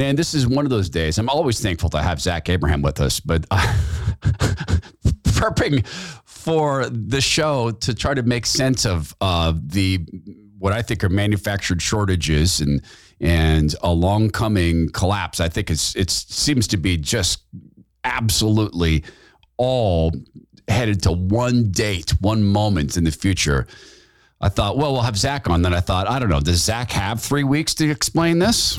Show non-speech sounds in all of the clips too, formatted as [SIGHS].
Man, this is one of those days. I'm always thankful to have Zach Abraham with us, but uh, [LAUGHS] prepping for the show to try to make sense of uh, the what I think are manufactured shortages and and a long coming collapse. I think it's it seems to be just absolutely all headed to one date, one moment in the future. I thought, well, we'll have Zach on. Then I thought, I don't know, does Zach have three weeks to explain this?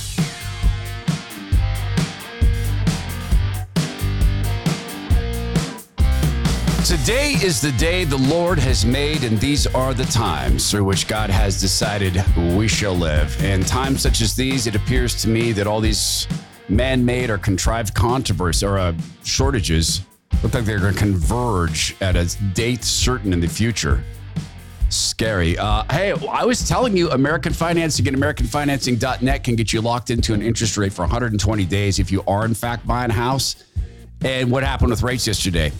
Today is the day the Lord has made, and these are the times through which God has decided we shall live. And times such as these, it appears to me that all these man made or contrived controversies or uh, shortages look like they're going to converge at a date certain in the future. Scary. Uh, hey, I was telling you, American Financing and AmericanFinancing.net can get you locked into an interest rate for 120 days if you are, in fact, buying a house. And what happened with rates yesterday?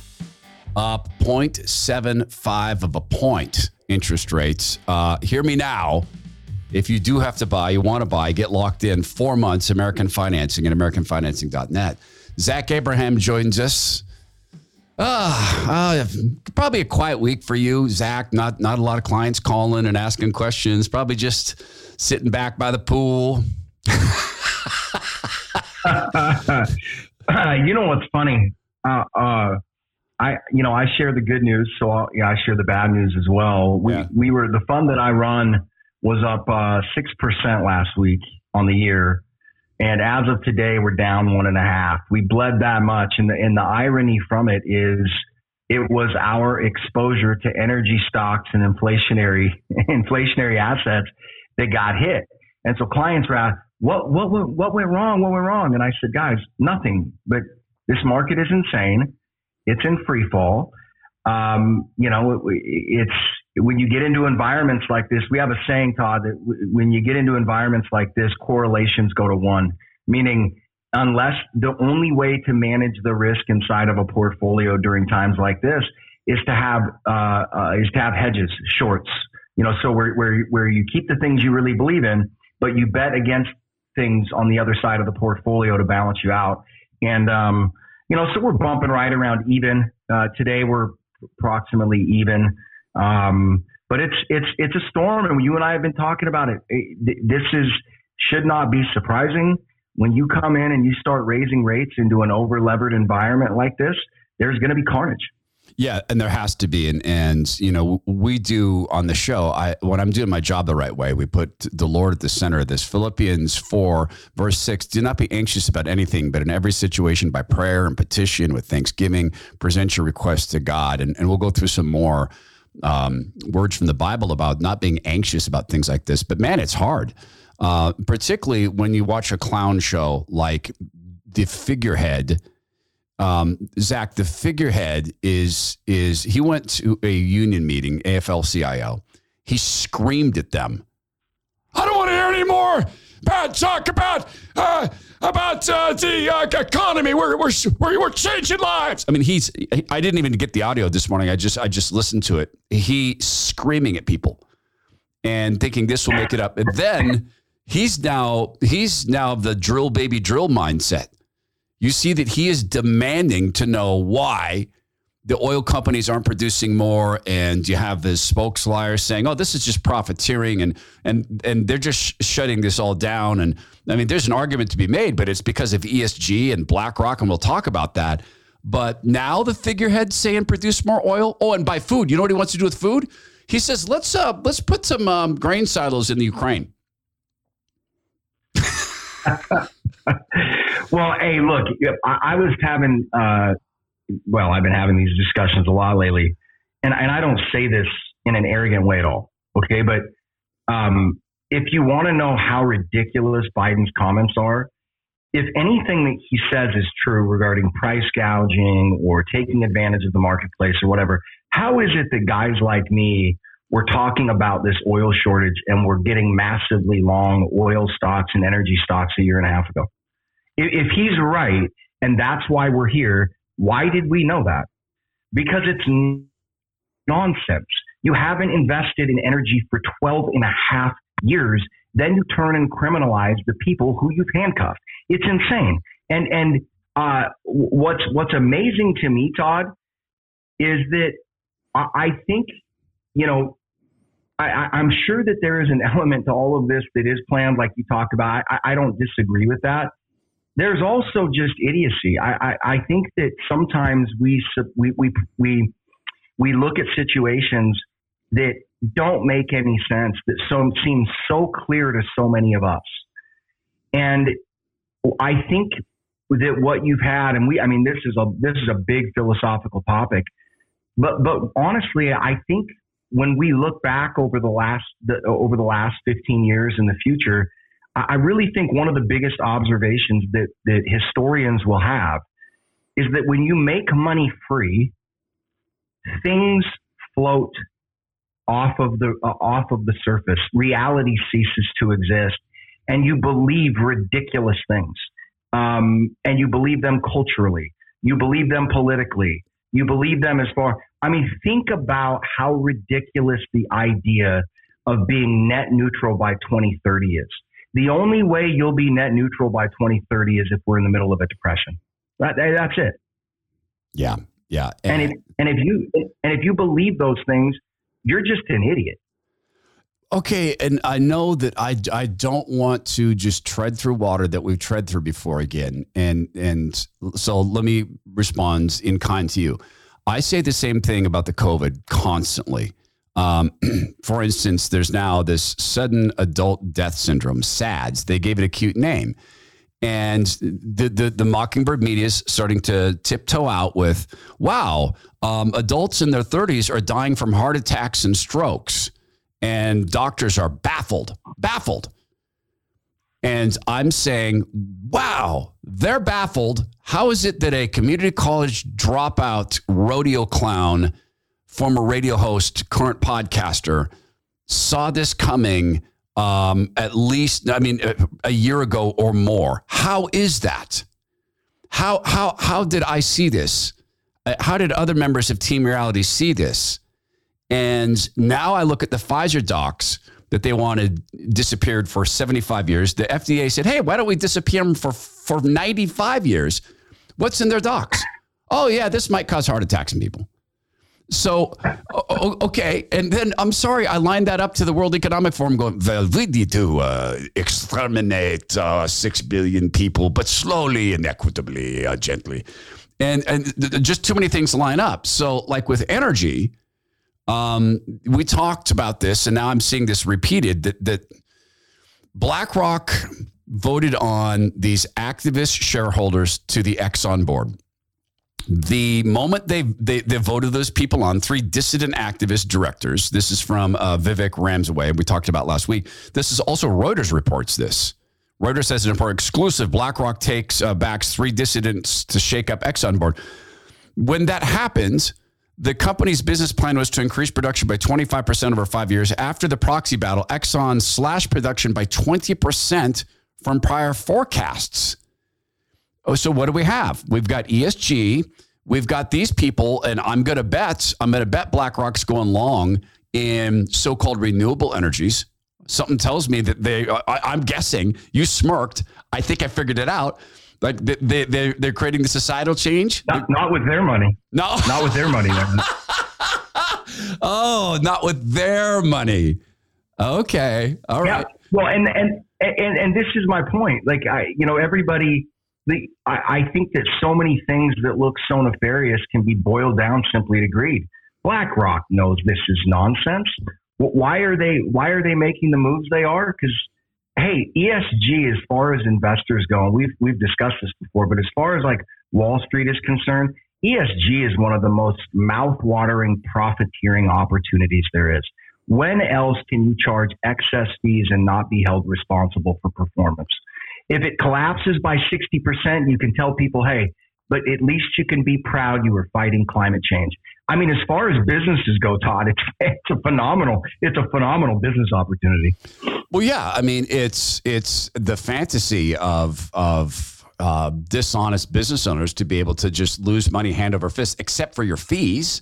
Up 0.75 of a point interest rates. Uh, hear me now. If you do have to buy, you want to buy, get locked in four months, American Financing and AmericanFinancing.net. Zach Abraham joins us. Uh, uh, probably a quiet week for you, Zach. Not not a lot of clients calling and asking questions. Probably just sitting back by the pool. [LAUGHS] you know what's funny? Uh, uh, I, you know, I share the good news, so I'll, yeah, I share the bad news as well. We yeah. we were the fund that I run was up uh, six uh, percent last week on the year, and as of today, we're down one and a half. We bled that much, and the and the irony from it is it was our exposure to energy stocks and inflationary [LAUGHS] inflationary assets that got hit, and so clients were asked, what what what went wrong? What went wrong? And I said, guys, nothing, but this market is insane it's in free fall. Um, you know, it's when you get into environments like this, we have a saying, Todd, that when you get into environments like this, correlations go to one, meaning unless the only way to manage the risk inside of a portfolio during times like this is to have uh, uh, is to have hedges, shorts. You know, so where where where you keep the things you really believe in, but you bet against things on the other side of the portfolio to balance you out. And um, you know, so we're bumping right around even. Uh, today we're approximately even. Um, but it's it's it's a storm, and you and I have been talking about it. This is should not be surprising when you come in and you start raising rates into an over levered environment like this. There's going to be carnage. Yeah, and there has to be, and and you know we do on the show. I when I'm doing my job the right way, we put the Lord at the center of this. Philippians four verse six: Do not be anxious about anything, but in every situation by prayer and petition with thanksgiving, present your requests to God. And and we'll go through some more um, words from the Bible about not being anxious about things like this. But man, it's hard, uh, particularly when you watch a clown show like the figurehead um, Zach, the figurehead is is he went to a union meeting, AFL-CIO. He screamed at them. I don't want to hear any more bad talk about uh, about uh, the uh, economy. We're, we're we're we're changing lives. I mean, he's. I didn't even get the audio this morning. I just I just listened to it. He screaming at people and thinking this will make it up. And then he's now he's now the drill baby drill mindset you see that he is demanding to know why the oil companies aren't producing more and you have the spokes liar saying oh this is just profiteering and and and they're just sh- shutting this all down. And i mean there's an argument to be made but it's because of esg and blackrock and we'll talk about that. But now the figurehead saying produce more oil. Oh and buy food. You know what he wants to do with food? He says let's uh let's put some um, grain silos in the ukraine [LAUGHS] [LAUGHS] well, hey, look, I, I was having, uh, well, I've been having these discussions a lot lately, and, and I don't say this in an arrogant way at all. Okay. But um, if you want to know how ridiculous Biden's comments are, if anything that he says is true regarding price gouging or taking advantage of the marketplace or whatever, how is it that guys like me we're talking about this oil shortage and we're getting massively long oil stocks and energy stocks a year and a half ago. If, if he's right, and that's why we're here, why did we know that? Because it's nonsense. You haven't invested in energy for 12 and a half years. Then you turn and criminalize the people who you've handcuffed. It's insane. And, and, uh, what's, what's amazing to me, Todd, is that I think, you know, I, am sure that there is an [LAUGHS] element to all of this that is planned, like you talked about. I, I don't disagree with that. There's also just idiocy. I, I, I think that sometimes we, we, we, we, we look at situations that don't make any sense, that so seem so clear to so many of us. And I think that what you've had, and we, I mean, this is a this is a big philosophical topic, but but honestly, I think when we look back over the last the, over the last 15 years in the future, I really think one of the biggest observations that that historians will have is that when you make money free, things float off of the uh, off of the surface. Reality ceases to exist, and you believe ridiculous things, um, and you believe them culturally. You believe them politically. You believe them as far. I mean, think about how ridiculous the idea of being net neutral by 2030 is. The only way you'll be net neutral by 2030 is if we're in the middle of a depression. That, that's it. Yeah, yeah. And, and if and if you and if you believe those things, you're just an idiot. Okay, and I know that I, I don't want to just tread through water that we've tread through before again, and and so let me respond in kind to you. I say the same thing about the COVID constantly. Um, [CLEARS THROAT] for instance, there's now this sudden adult death syndrome, SADS. They gave it a cute name. And the, the, the Mockingbird media is starting to tiptoe out with, wow, um, adults in their 30s are dying from heart attacks and strokes. And doctors are baffled, baffled. And I'm saying, wow, they're baffled. How is it that a community college dropout rodeo clown, former radio host, current podcaster, saw this coming um, at least, I mean, a, a year ago or more. How is that? How, how, how did I see this? Uh, how did other members of Team Reality see this? And now I look at the Pfizer docs that they wanted disappeared for 75 years. The FDA said, hey, why don't we disappear them for, for 95 years? What's in their docs? Oh, yeah, this might cause heart attacks in people. So, okay. And then I'm sorry, I lined that up to the World Economic Forum going, well, we need to uh, exterminate uh, 6 billion people, but slowly and equitably, uh, gently. And, and th- just too many things line up. So, like with energy, um, we talked about this, and now I'm seeing this repeated that, that BlackRock voted on these activist shareholders to the Exxon board the moment they, they they voted those people on, three dissident activist directors. This is from uh, Vivek Ramaswamy. We talked about last week. This is also Reuters reports this. Reuters says in an important exclusive. BlackRock takes uh, backs three dissidents to shake up Exxon board. When that happened, the company's business plan was to increase production by 25% over five years. After the proxy battle, Exxon slashed production by 20% from prior forecasts. Oh, so what do we have? We've got ESG. We've got these people, and I'm going to bet I'm going to bet BlackRock's going long in so-called renewable energies. Something tells me that they. I, am guessing. You smirked. I think I figured it out. Like they, they, they're creating the societal change. Not, not with their money. No, [LAUGHS] not with their money. [LAUGHS] oh, not with their money. Okay, all right. Yeah. Well, and and and and this is my point. Like I, you know, everybody the, I, I think that so many things that look so nefarious can be boiled down simply to greed. BlackRock knows this is nonsense. Why are they Why are they making the moves they are? Because hey, ESG as far as investors go, and we've we've discussed this before, but as far as like Wall Street is concerned, ESG is one of the most mouth-watering profiteering opportunities there is. When else can you charge excess fees and not be held responsible for performance? If it collapses by 60%, you can tell people, hey, but at least you can be proud you were fighting climate change. I mean, as far as businesses go, Todd, [LAUGHS] it's it's a phenomenal it's a phenomenal business opportunity. Well, yeah, I mean, it's it's the fantasy of of uh, dishonest business owners to be able to just lose money hand over fist, except for your fees,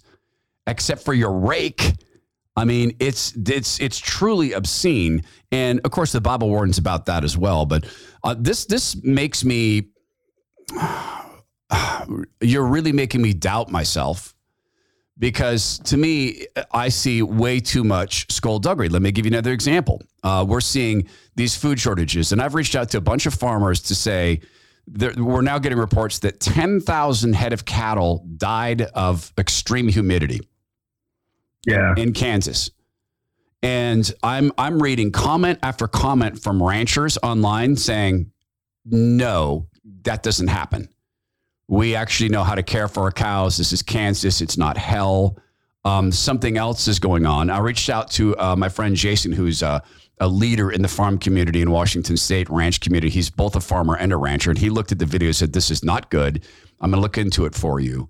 except for your rake. I mean, it's it's it's truly obscene, and of course, the Bible warns about that as well. But uh, this this makes me. [SIGHS] You're really making me doubt myself because to me, I see way too much skullduggery. Let me give you another example. Uh, we're seeing these food shortages, and I've reached out to a bunch of farmers to say we're now getting reports that 10,000 head of cattle died of extreme humidity. Yeah. In Kansas. And I'm I'm reading comment after comment from ranchers online saying, no, that doesn't happen. We actually know how to care for our cows. This is Kansas. It's not hell. Um, something else is going on. I reached out to uh, my friend Jason, who's a, a, leader in the farm community in Washington State, ranch community. He's both a farmer and a rancher. And he looked at the video and said, This is not good. I'm going to look into it for you.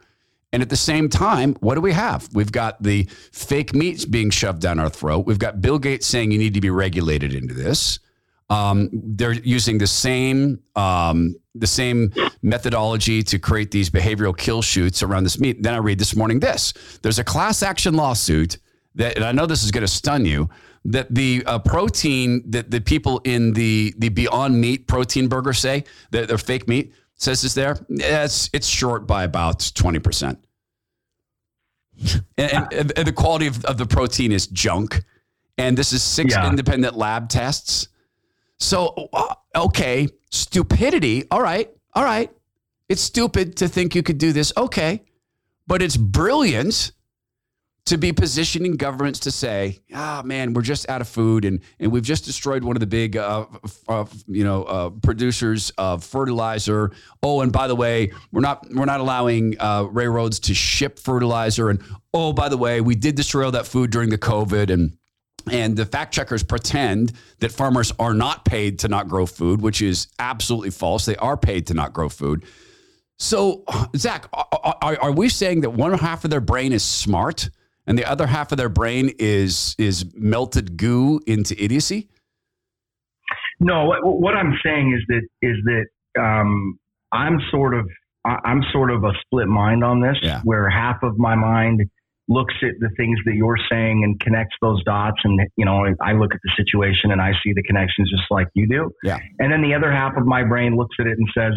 And at the same time, what do we have? We've got the fake meats being shoved down our throat. We've got Bill Gates saying you need to be regulated into this. Um, they're using the same um, the same methodology to create these behavioral kill chutes around this meat. Then I read this morning this: there's a class action lawsuit that, and I know this is going to stun you, that the uh, protein that the people in the the Beyond Meat protein burger say that they're fake meat says is there. It's it's short by about twenty percent. And, and, and, the quality of, of the protein is junk. And this is six yeah. independent lab tests so, uh, okay, stupidity. All right. All right. It's stupid to think you could do this. Okay. But it's brilliant to be positioning governments to say, ah, man, we're just out of food and, and we've just destroyed one of the big, uh, uh, you know, uh, producers of fertilizer. Oh, and by the way, we're not, we're not allowing uh, railroads to ship fertilizer. And oh, by the way, we did destroy all that food during the COVID and and the fact checkers pretend that farmers are not paid to not grow food, which is absolutely false. They are paid to not grow food. So, Zach, are, are, we saying that one half of their brain is smart and the other half of their brain is is melted goo into idiocy? No, what, what I'm saying is that is that um, I'm sort of I'm sort of a split mind on this, yeah. where half of my mind looks at the things that you're saying and connects those dots. And, you know, I look at the situation and I see the connections just like you do. Yeah. And then the other half of my brain looks at it and says,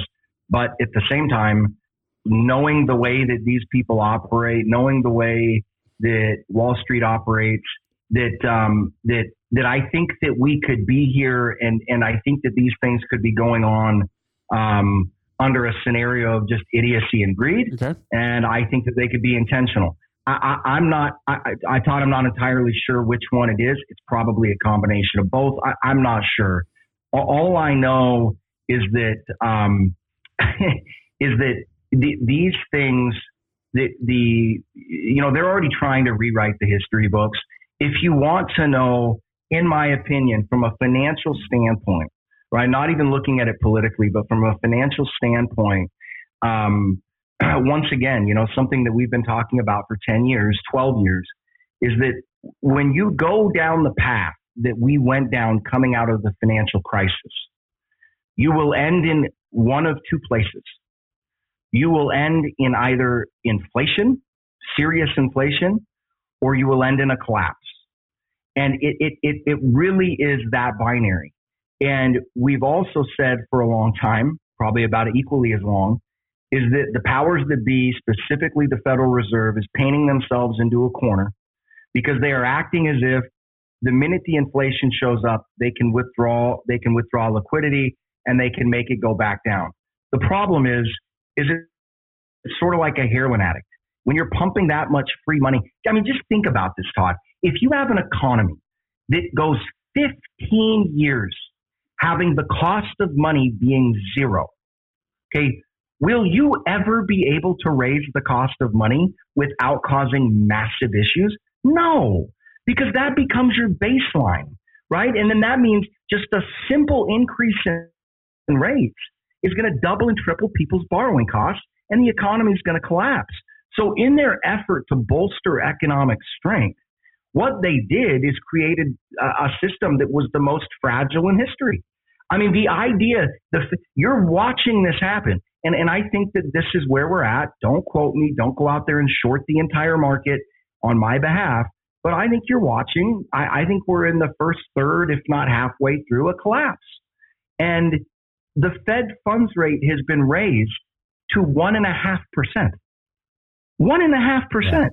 but at the same time, knowing the way that these people operate, knowing the way that Wall Street operates, that, um, that, that I think that we could be here and, and I think that these things could be going on, um, under a scenario of just idiocy and greed. Okay. And I think that they could be intentional. I, am not. I, I, thought I'm not entirely sure which one it is. It's probably a combination of both. I, am not sure. All I know is that um, [LAUGHS] is that the, these things that the you know they're already trying to rewrite the history books. If you want to know, in my opinion, from a financial standpoint, right? Not even looking at it politically, but from a financial standpoint. Um, [CLEARS THROAT] once again, you know, something that we've been talking about for 10 years, 12 years, is that when you go down the path that we went down coming out of the financial crisis, you will end in one of two places. You will end in either inflation, serious inflation, or you will end in a collapse. And it, it, it, it really is that binary. And we've also said for a long time, probably about equally as long, is that the powers that be, specifically the Federal Reserve, is painting themselves into a corner because they are acting as if the minute the inflation shows up, they can withdraw, they can withdraw liquidity and they can make it go back down. The problem is, is it's sort of like a heroin addict. When you're pumping that much free money, I mean, just think about this, Todd. If you have an economy that goes 15 years having the cost of money being zero, okay, Will you ever be able to raise the cost of money without causing massive issues? No, because that becomes your baseline, right? And then that means just a simple increase in rates is going to double and triple people's borrowing costs and the economy is going to collapse. So, in their effort to bolster economic strength, what they did is created a, a system that was the most fragile in history. I mean, the idea, the, you're watching this happen. And, and I think that this is where we're at. Don't quote me. Don't go out there and short the entire market on my behalf. But I think you're watching. I, I think we're in the first third, if not halfway through a collapse. And the Fed funds rate has been raised to one and a half percent. One and a half percent.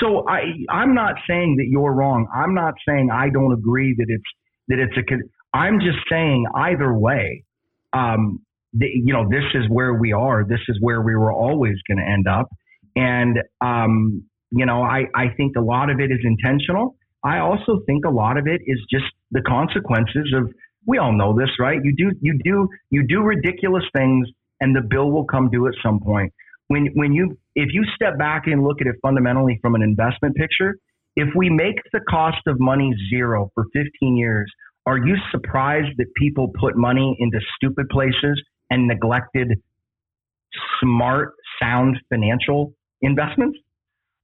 So I, I'm not saying that you're wrong. I'm not saying I don't agree that it's that it's a. I'm just saying either way, um, the, you know, this is where we are. This is where we were always going to end up. And um, you know, I, I think a lot of it is intentional. I also think a lot of it is just the consequences of we all know this, right? You do you do you do ridiculous things and the bill will come due at some point. When when you if you step back and look at it fundamentally from an investment picture, if we make the cost of money zero for 15 years, are you surprised that people put money into stupid places and neglected smart, sound financial investments?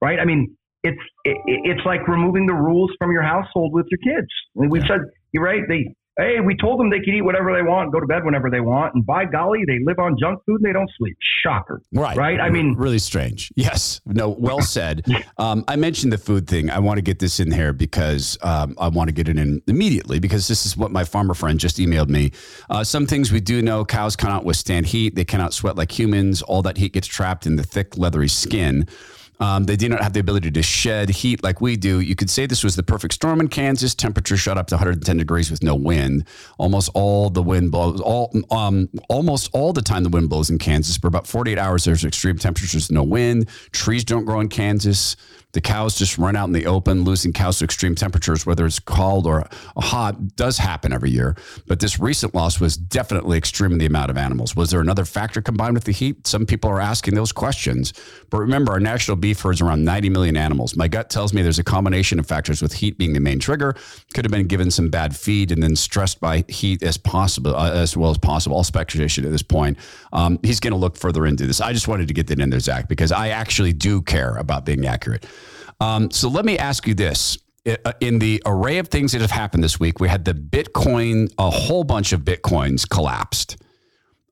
right? I mean, it's it, it's like removing the rules from your household with your kids. I mean, we yeah. said you're right. They hey, we told them they could eat whatever they want, go to bed whenever they want, and by golly, they live on junk food and they don't sleep. Shocker. Right. Right. I mean, really strange. Yes. No. Well [LAUGHS] said. um, I mentioned the food thing. I want to get this in here because um, I want to get it in immediately because this is what my farmer friend just emailed me. Uh, some things we do know: cows cannot withstand heat. They cannot sweat like humans. All that heat gets trapped in the thick, leathery skin. Um, they do not have the ability to shed heat like we do. You could say this was the perfect storm in Kansas. Temperature shot up to 110 degrees with no wind. Almost all the wind blows. All um, almost all the time the wind blows in Kansas. For about 48 hours, there's extreme temperatures, no wind. Trees don't grow in Kansas. The cows just run out in the open, losing cows to extreme temperatures, whether it's cold or hot, does happen every year. But this recent loss was definitely extreme in the amount of animals. Was there another factor combined with the heat? Some people are asking those questions. But remember, our national beef herd is around 90 million animals. My gut tells me there's a combination of factors with heat being the main trigger. Could have been given some bad feed and then stressed by heat as possible, uh, as well as possible. All speculation at this point. Um, he's going to look further into this. I just wanted to get that in there, Zach, because I actually do care about being accurate. Um, so let me ask you this. Uh, in the array of things that have happened this week, we had the Bitcoin, a whole bunch of Bitcoins collapsed.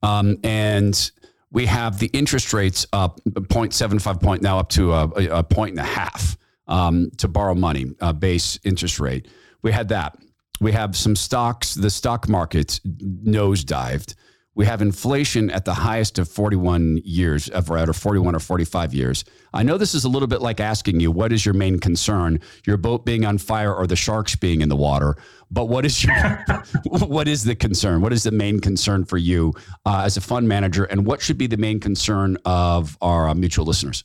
Um, and we have the interest rates up 0.75 point now up to a, a point and a half um, to borrow money, uh, base interest rate. We had that. We have some stocks, the stock market nosedived. We have inflation at the highest of 41 years, ever out or 41 or 45 years. I know this is a little bit like asking you, what is your main concern? Your boat being on fire or the sharks being in the water? But what is your, [LAUGHS] what is the concern? What is the main concern for you uh, as a fund manager? And what should be the main concern of our uh, mutual listeners?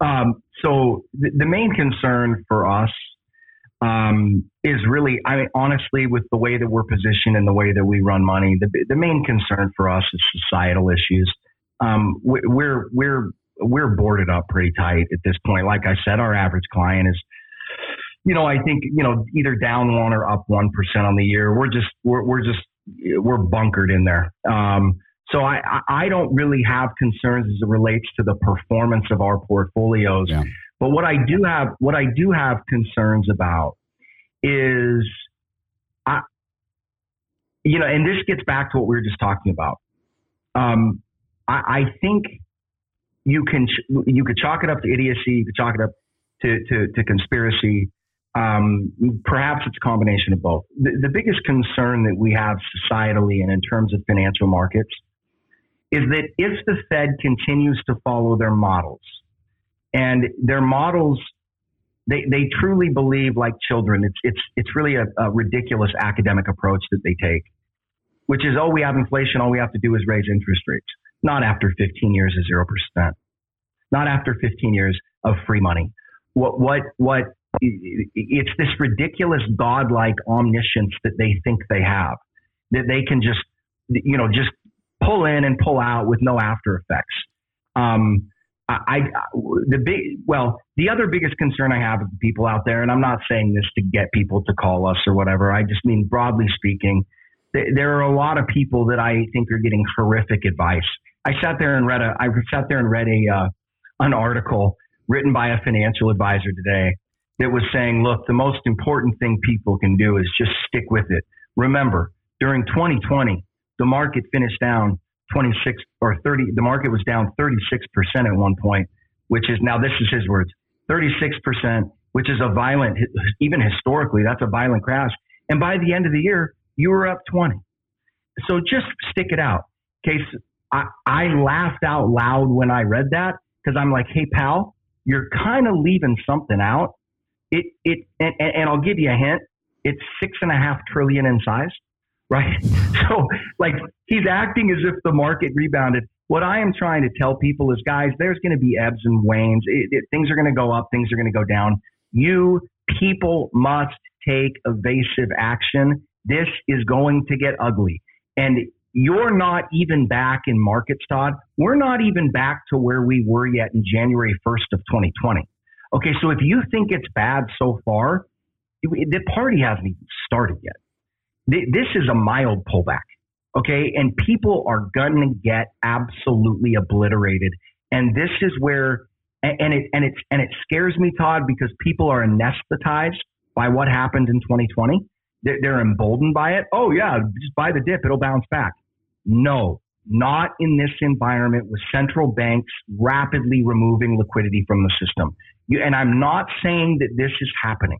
Um, so the, the main concern for us um, is really, I mean, honestly, with the way that we're positioned and the way that we run money, the, the main concern for us is societal issues. Um, we're we're we're boarded up pretty tight at this point. Like I said, our average client is, you know, I think you know either down one or up one percent on the year. We're just we're we're just we're bunkered in there. Um, so I I don't really have concerns as it relates to the performance of our portfolios. Yeah. But what I do have, what I do have concerns about is, I, you know, and this gets back to what we were just talking about. Um, I, I think you can you could chalk it up to idiocy, you could chalk it up to to, to conspiracy. Um, perhaps it's a combination of both. The, the biggest concern that we have societally and in terms of financial markets is that if the Fed continues to follow their models, and their models they, they truly believe like children it's it's it's really a, a, ridiculous academic approach that they take which is oh we have inflation all we have to do is raise interest rates. Not after 15 years of 0% not after 15 years of free money. What what what it's this ridiculous godlike omniscience that they think they have that they can just you know just pull in and pull out with no after effects. Um, I, I the big well the other biggest concern I have the people out there, and I'm not saying this to get people to call us or whatever. I just mean broadly speaking, th- there are a lot of people that I think are getting horrific advice, I sat there and read a I sat there and read a uh, an article written by a financial advisor today that was saying, look, the most important thing people can do is just stick with it. Remember, during 2020, the market finished down 26 or 30. The market was down 36 percent at one point, which is now this is his words, 36 percent, which is a violent, even historically, that's a violent crash. And by the end of the year, you were up 20. So just stick it out. Case I, I laughed out loud when I read that because I'm like, hey pal, you're kind of leaving something out. It it and, and I'll give you a hint. It's six and a half trillion in size, right? [LAUGHS] So like he's acting as if the market rebounded. What I am trying to tell people is, guys, there's going to be ebbs and wanes. It, it, things are going to go up. Things are going to go down. You people must take evasive action. This is going to get ugly. And you're not even back in markets, Todd. We're not even back to where we were yet in January 1st of 2020. Okay, so if you think it's bad so far, the party hasn't even started yet. This is a mild pullback. Okay, and people are going to get absolutely obliterated. And this is where, and it and it and it scares me, Todd, because people are anesthetized by what happened in 2020. They're emboldened by it. Oh yeah, just buy the dip; it'll bounce back. No, not in this environment with central banks rapidly removing liquidity from the system. You, and I'm not saying that this is happening,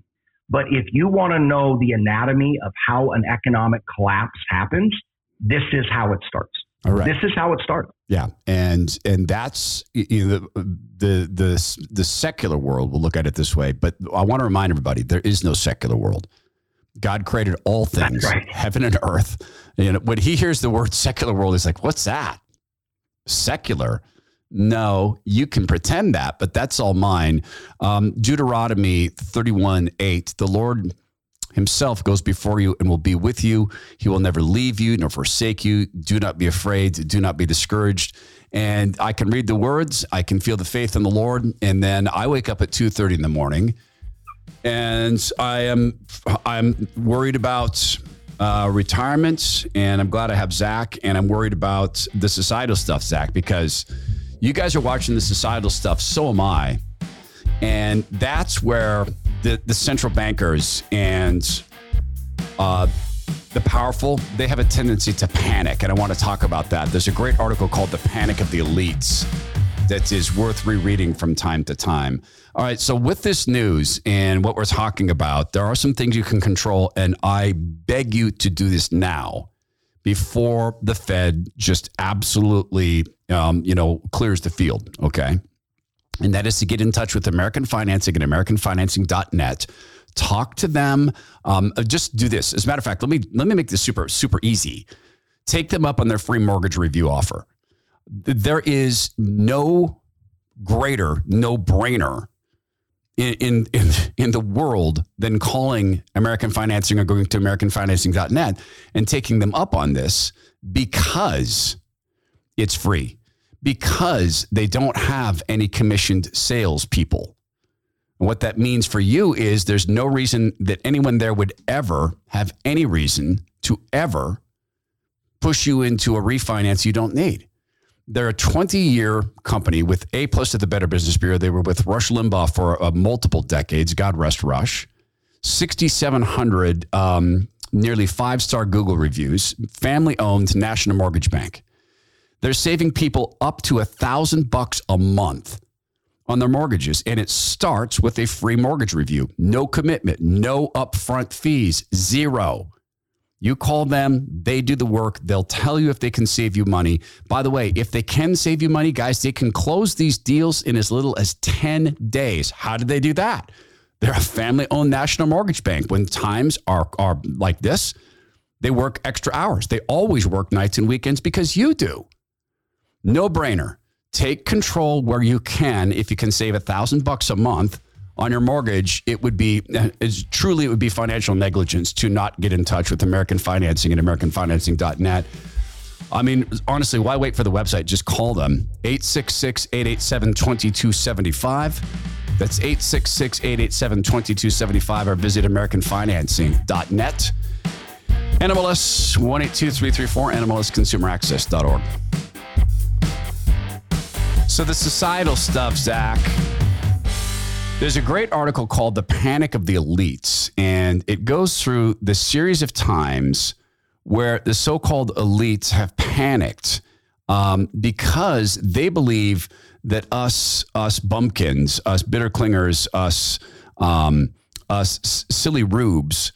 but if you want to know the anatomy of how an economic collapse happens, this is how it starts. All right. This is how it starts. Yeah, and and that's you know, the, the the the secular world will look at it this way, but I want to remind everybody there is no secular world. God created all things, right. heaven and earth. And when he hears the word secular world, he's like, what's that? Secular? No, you can pretend that, but that's all mine. Um, Deuteronomy 31 8, the Lord himself goes before you and will be with you. He will never leave you nor forsake you. Do not be afraid. Do not be discouraged. And I can read the words. I can feel the faith in the Lord. And then I wake up at 2.30 in the morning and I am I'm worried about uh, retirement, and I'm glad I have Zach, and I'm worried about the societal stuff, Zach, because you guys are watching the societal stuff. So am I, and that's where the the central bankers and uh, the powerful they have a tendency to panic, and I want to talk about that. There's a great article called "The Panic of the Elites." that is worth rereading from time to time. All right. So, with this news and what we're talking about, there are some things you can control. And I beg you to do this now before the Fed just absolutely, um, you know, clears the field. Okay. And that is to get in touch with American Financing and AmericanFinancing.net. Talk to them. Um, just do this. As a matter of fact, let me let me make this super super easy. Take them up on their free mortgage review offer there is no greater no brainer in, in, in, the world than calling American Financing or going to AmericanFinancing.net and taking them up on this because it's free, because they don't have any commissioned salespeople. And what that means for you is there's no reason that anyone there would ever have any reason to ever push you into a refinance you don't need. They're a 20 year company with A plus at the Better Business Bureau. They were with Rush Limbaugh for uh, multiple decades. God rest Rush. 6,700 um, nearly five star Google reviews. Family owned National Mortgage Bank. They're saving people up to a thousand bucks a month on their mortgages, and it starts with a free mortgage review. No commitment, no upfront fees, zero. You call them, they do the work. They'll tell you if they can save you money. By the way, if they can save you money, guys, they can close these deals in as little as 10 days. How did they do that? They're a family owned national mortgage bank. When times are, are like this, they work extra hours. They always work nights and weekends because you do. No brainer. Take control where you can. If you can save a thousand bucks a month, on your mortgage, it would be uh, it's, truly it would be financial negligence to not get in touch with American Financing and AmericanFinancing.net. I mean, honestly, why wait for the website? Just call them 866 887 2275. That's 866 887 2275 or visit AmericanFinancing.net. NMLS 182334, NMLSConsumerAccess.org. So the societal stuff, Zach. There's a great article called The Panic of the Elites, and it goes through the series of times where the so called elites have panicked um, because they believe that us, us bumpkins, us bitter clingers, us, um, us silly rubes,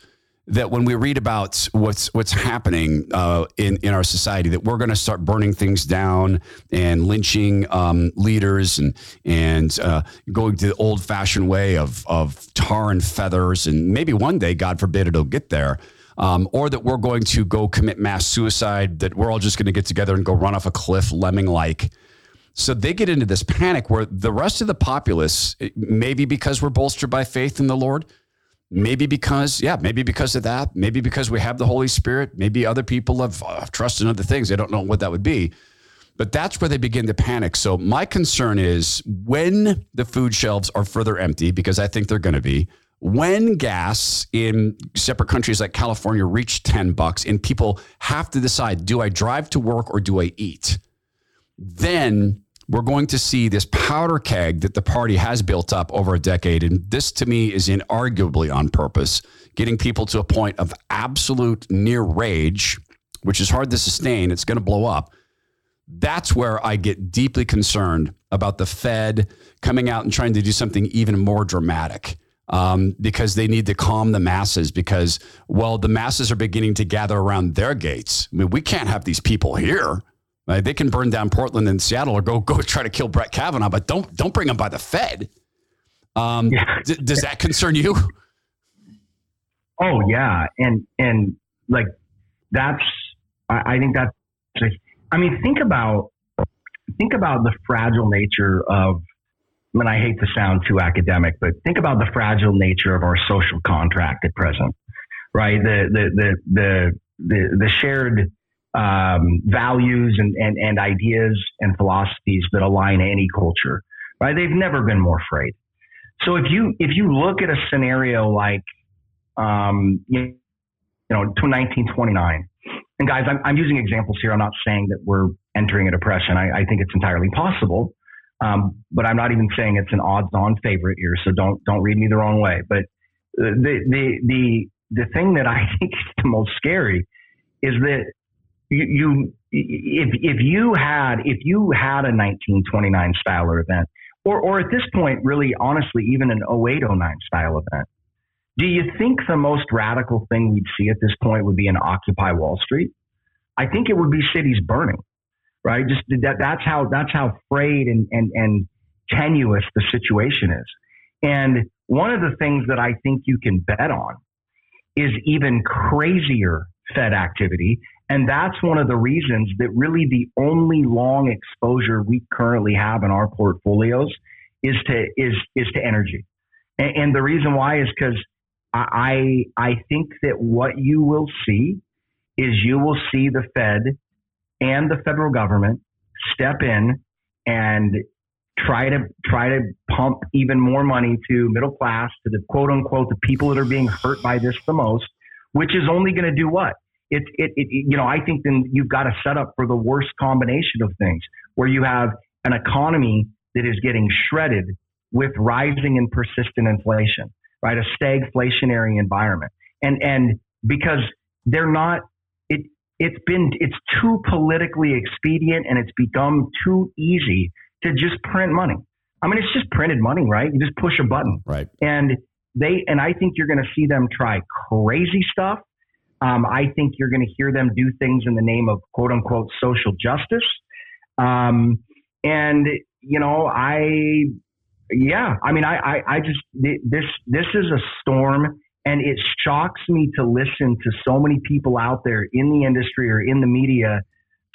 that when we read about what's what's happening uh, in in our society, that we're going to start burning things down and lynching um, leaders and and uh, going to the old fashioned way of of tar and feathers, and maybe one day, God forbid, it'll get there. Um, or that we're going to go commit mass suicide, that we're all just going to get together and go run off a cliff, lemming like. So they get into this panic where the rest of the populace, maybe because we're bolstered by faith in the Lord, Maybe because, yeah, maybe because of that. Maybe because we have the Holy Spirit. Maybe other people have, uh, trust in other things. They don't know what that would be. But that's where they begin to panic. So my concern is when the food shelves are further empty, because I think they're going to be, when gas in separate countries like California reach 10 bucks and people have to decide, do I drive to work or do I eat? Then we're going to see this powder keg that the party has built up over a decade. And this to me is inarguably on purpose, getting people to a point of absolute near rage, which is hard to sustain. It's going to blow up. That's where I get deeply concerned about the Fed coming out and trying to do something even more dramatic. Um, because they need to calm the masses because, well, the masses are beginning to gather around their gates. I mean, we can't have these people here. Right? They can burn down Portland and Seattle or go go [LAUGHS] try to kill Brett Kavanaugh, but don't don't bring them by the Fed. Um, yeah. d- does that concern you? Oh yeah, and and like that's I, I think that's I mean think about think about the fragile nature of I mean I hate to sound too academic, but think about the fragile nature of our social contract at present, right? The the the the the, the shared um, values and, and, and ideas and philosophies that align any culture, right? They've never been more afraid. So if you if you look at a scenario like um, you know to 1929, and guys, I'm, I'm using examples here. I'm not saying that we're entering a depression. I, I think it's entirely possible, um, but I'm not even saying it's an odds-on favorite here. So don't don't read me the wrong way. But the the the the thing that I [LAUGHS] think is the most scary is that you, if if you had if you had a 1929 style event, or or at this point, really honestly, even an 0809 style event, do you think the most radical thing we'd see at this point would be an Occupy Wall Street? I think it would be cities burning, right? Just that that's how that's how frayed and and and tenuous the situation is. And one of the things that I think you can bet on is even crazier Fed activity and that's one of the reasons that really the only long exposure we currently have in our portfolios is to is is to energy. And, and the reason why is because I I think that what you will see is you will see the Fed and the federal government step in and try to try to pump even more money to middle class to the quote unquote the people that are being hurt by this the most, which is only going to do what? It, it, it, you know, I think then you've got to set up for the worst combination of things where you have an economy that is getting shredded with rising and persistent inflation, right? A stagflationary environment. And, and because they're not, it, it's been, it's too politically expedient and it's become too easy to just print money. I mean, it's just printed money, right? You just push a button. Right. And they, and I think you're going to see them try crazy stuff um, I think you're going to hear them do things in the name of quote unquote social justice. Um, and, you know, I, yeah, I mean, I, I, I just, this, this is a storm and it shocks me to listen to so many people out there in the industry or in the media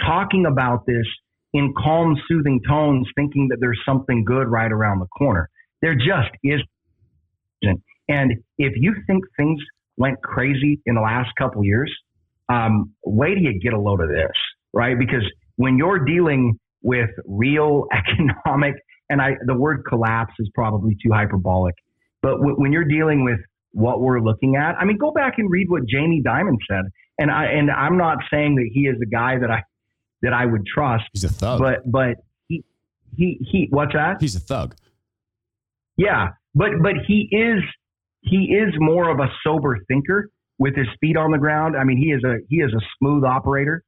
talking about this in calm, soothing tones, thinking that there's something good right around the corner. There just isn't. And if you think things went crazy in the last couple years, um, wait till you get a load of this, right? Because when you're dealing with real [LAUGHS] economic, and I, the word collapse is probably too hyperbolic, but w- when you're dealing with what we're looking at, I mean, go back and read what Jamie Dimon said. And I, and I'm not saying that he is a guy that I, that I would trust. He's a thug. But, but he, he he what's that? He's a thug. Yeah, but but he is he is more of a sober thinker with his feet on the ground. I mean, he is a he is a smooth operator.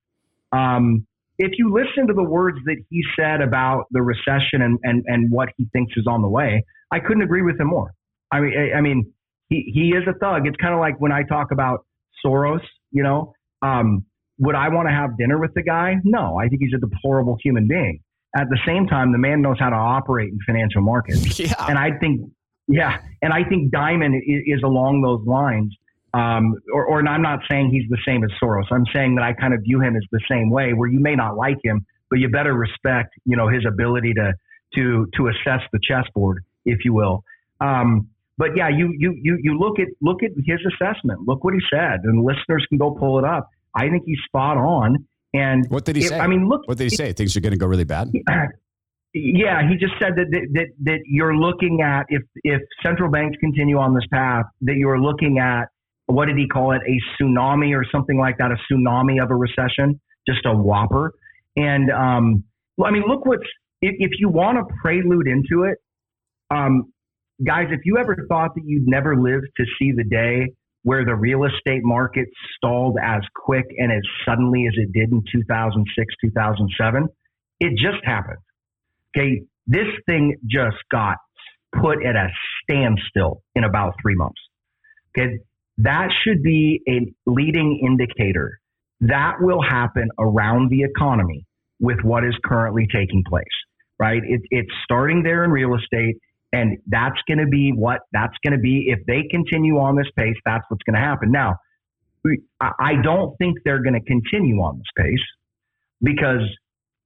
Um, if you listen to the words that he said about the recession and, and, and what he thinks is on the way, I couldn't agree with him more. I mean, I, I mean, he, he is a thug. It's kind of like when I talk about Soros, you know, um, would I want to have dinner with the guy? No, I think he's a deplorable human being. At the same time, the man knows how to operate in financial markets. [LAUGHS] Yeah. And I think, yeah, and I think Dimon is, is along those lines. Um, or, or I'm not saying he's the same as Soros. I'm saying that I kind of view him as the same way, where you may not like him, but you better respect, you know, his ability to to to assess the chessboard, if you will. Um, but yeah, you you you you look at look at his assessment. Look what he said, and listeners can go pull it up. I think he's spot on. And what did he it, say? I mean, look. What did he say? Things are going to go really bad. [CLEARS THROAT] Yeah, he just said that, that that that you're looking at if if central banks continue on this path, that you're looking at what did he call it? A tsunami or something like that, a tsunami of a recession, just a whopper. And um, I mean, look what's if, if you want to prelude into it, um, guys. If you ever thought that you'd never live to see the day where the real estate market stalled as quick and as suddenly as it did in 2006, 2007, it just happened. Okay, this thing just got put at a standstill in about three months. Okay, that should be a leading indicator. That will happen around the economy with what is currently taking place, right? It, it's starting there in real estate, and that's going to be what that's going to be. If they continue on this pace, that's what's going to happen. Now, I don't think they're going to continue on this pace because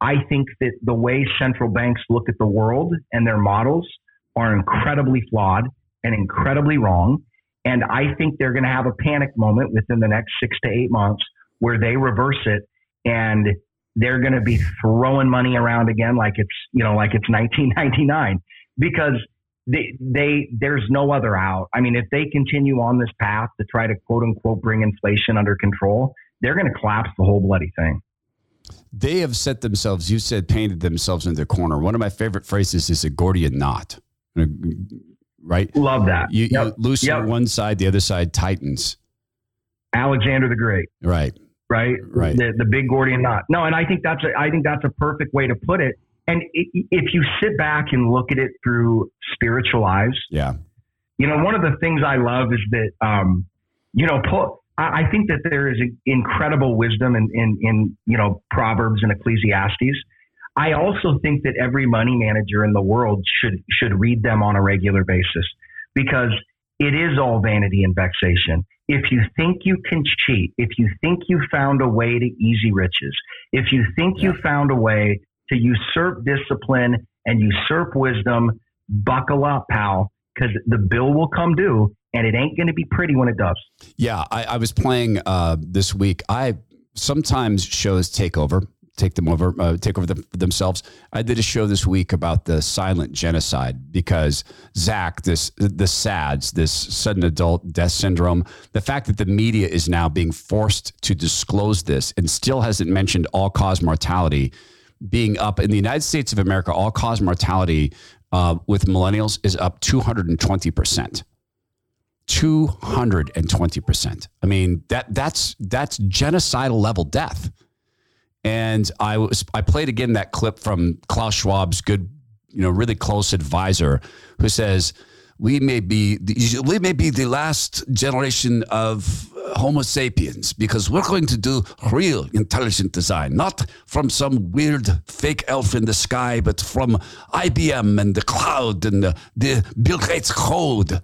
I think that the way central banks look at the world and their models are incredibly flawed and incredibly wrong. And I think they're going to have a panic moment within the next six to eight months where they reverse it and they're going to be throwing money around again like it's, you know, like it's 1999 because they, they, there's no other out. I mean, if they continue on this path to try to quote unquote bring inflation under control, they're going to collapse the whole bloody thing. They have set themselves, you said, painted themselves in the corner. One of my favorite phrases is a Gordian knot right? Love that. You, yep. you loosen yep. one side, the other side tightens. Alexander the Great. Right. Right. Right. The, the big Gordian knot. No, and I think that's a, I think that's a perfect way to put it. And if you sit back and look at it through spiritual eyes, yeah. You know, one of the things I love is that, um, you know, I think that there is incredible wisdom in, in, in, you know, Proverbs and Ecclesiastes I also think that every money manager in the world should should read them on a regular basis because it is all vanity and vexation. If you think you can cheat, if you think you found a way to easy riches, if you think yeah. you found a way to usurp discipline and usurp wisdom, buckle up, pal, because the bill will come due and it ain't going to be pretty when it does. Yeah, I, I was playing uh, this week. I sometimes shows take over take them over, uh, take over themselves. I did a show this week about the silent genocide because Zach, this the SADS, this sudden adult death syndrome, the fact that the media is now being forced to disclose this and still hasn't mentioned all cause mortality being up in the United States of America, all cause mortality uh, with millennials is up 220 percent. 220%. I mean, that that's that's genocidal level death. And I was I played again that clip from Klaus Schwab's good, you know, really close advisor who says we may be the, we may be the last generation of Homo sapiens because we're going to do real intelligent design, not from some weird fake elf in the sky, but from IBM and the cloud and the, the Bill Gates code.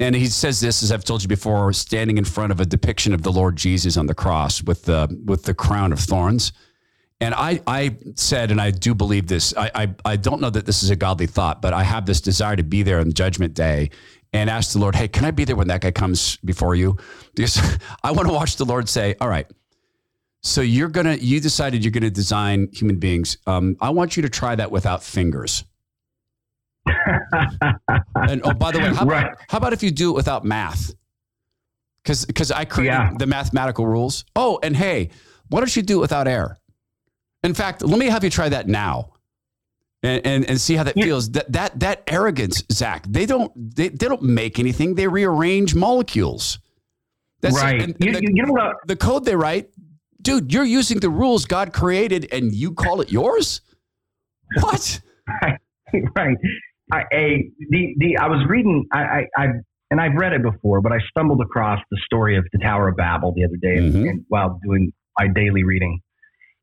And he says this, as I've told you before, standing in front of a depiction of the Lord Jesus on the cross with the with the crown of thorns. And I, I said, and I do believe this. I, I, I don't know that this is a godly thought, but I have this desire to be there on Judgment Day and ask the Lord, "Hey, can I be there when that guy comes before you?" Because [LAUGHS] I want to watch the Lord say, "All right, so you're gonna, you decided you're gonna design human beings. Um, I want you to try that without fingers." [LAUGHS] and oh, by the way, how, right. about, how about if you do it without math? Because because I created yeah. the mathematical rules. Oh, and hey, why don't you do it without air? In fact, let me have you try that now. and, and, and see how that yeah. feels. That that that arrogance, Zach. They don't they, they don't make anything. They rearrange molecules. That's right. And, you, the, you know what? The code they write, dude. You're using the rules God created, and you call it yours. [LAUGHS] What? right. I, a, the the I was reading. I, I I and I've read it before, but I stumbled across the story of the Tower of Babel the other day, mm-hmm. and, and while doing my daily reading.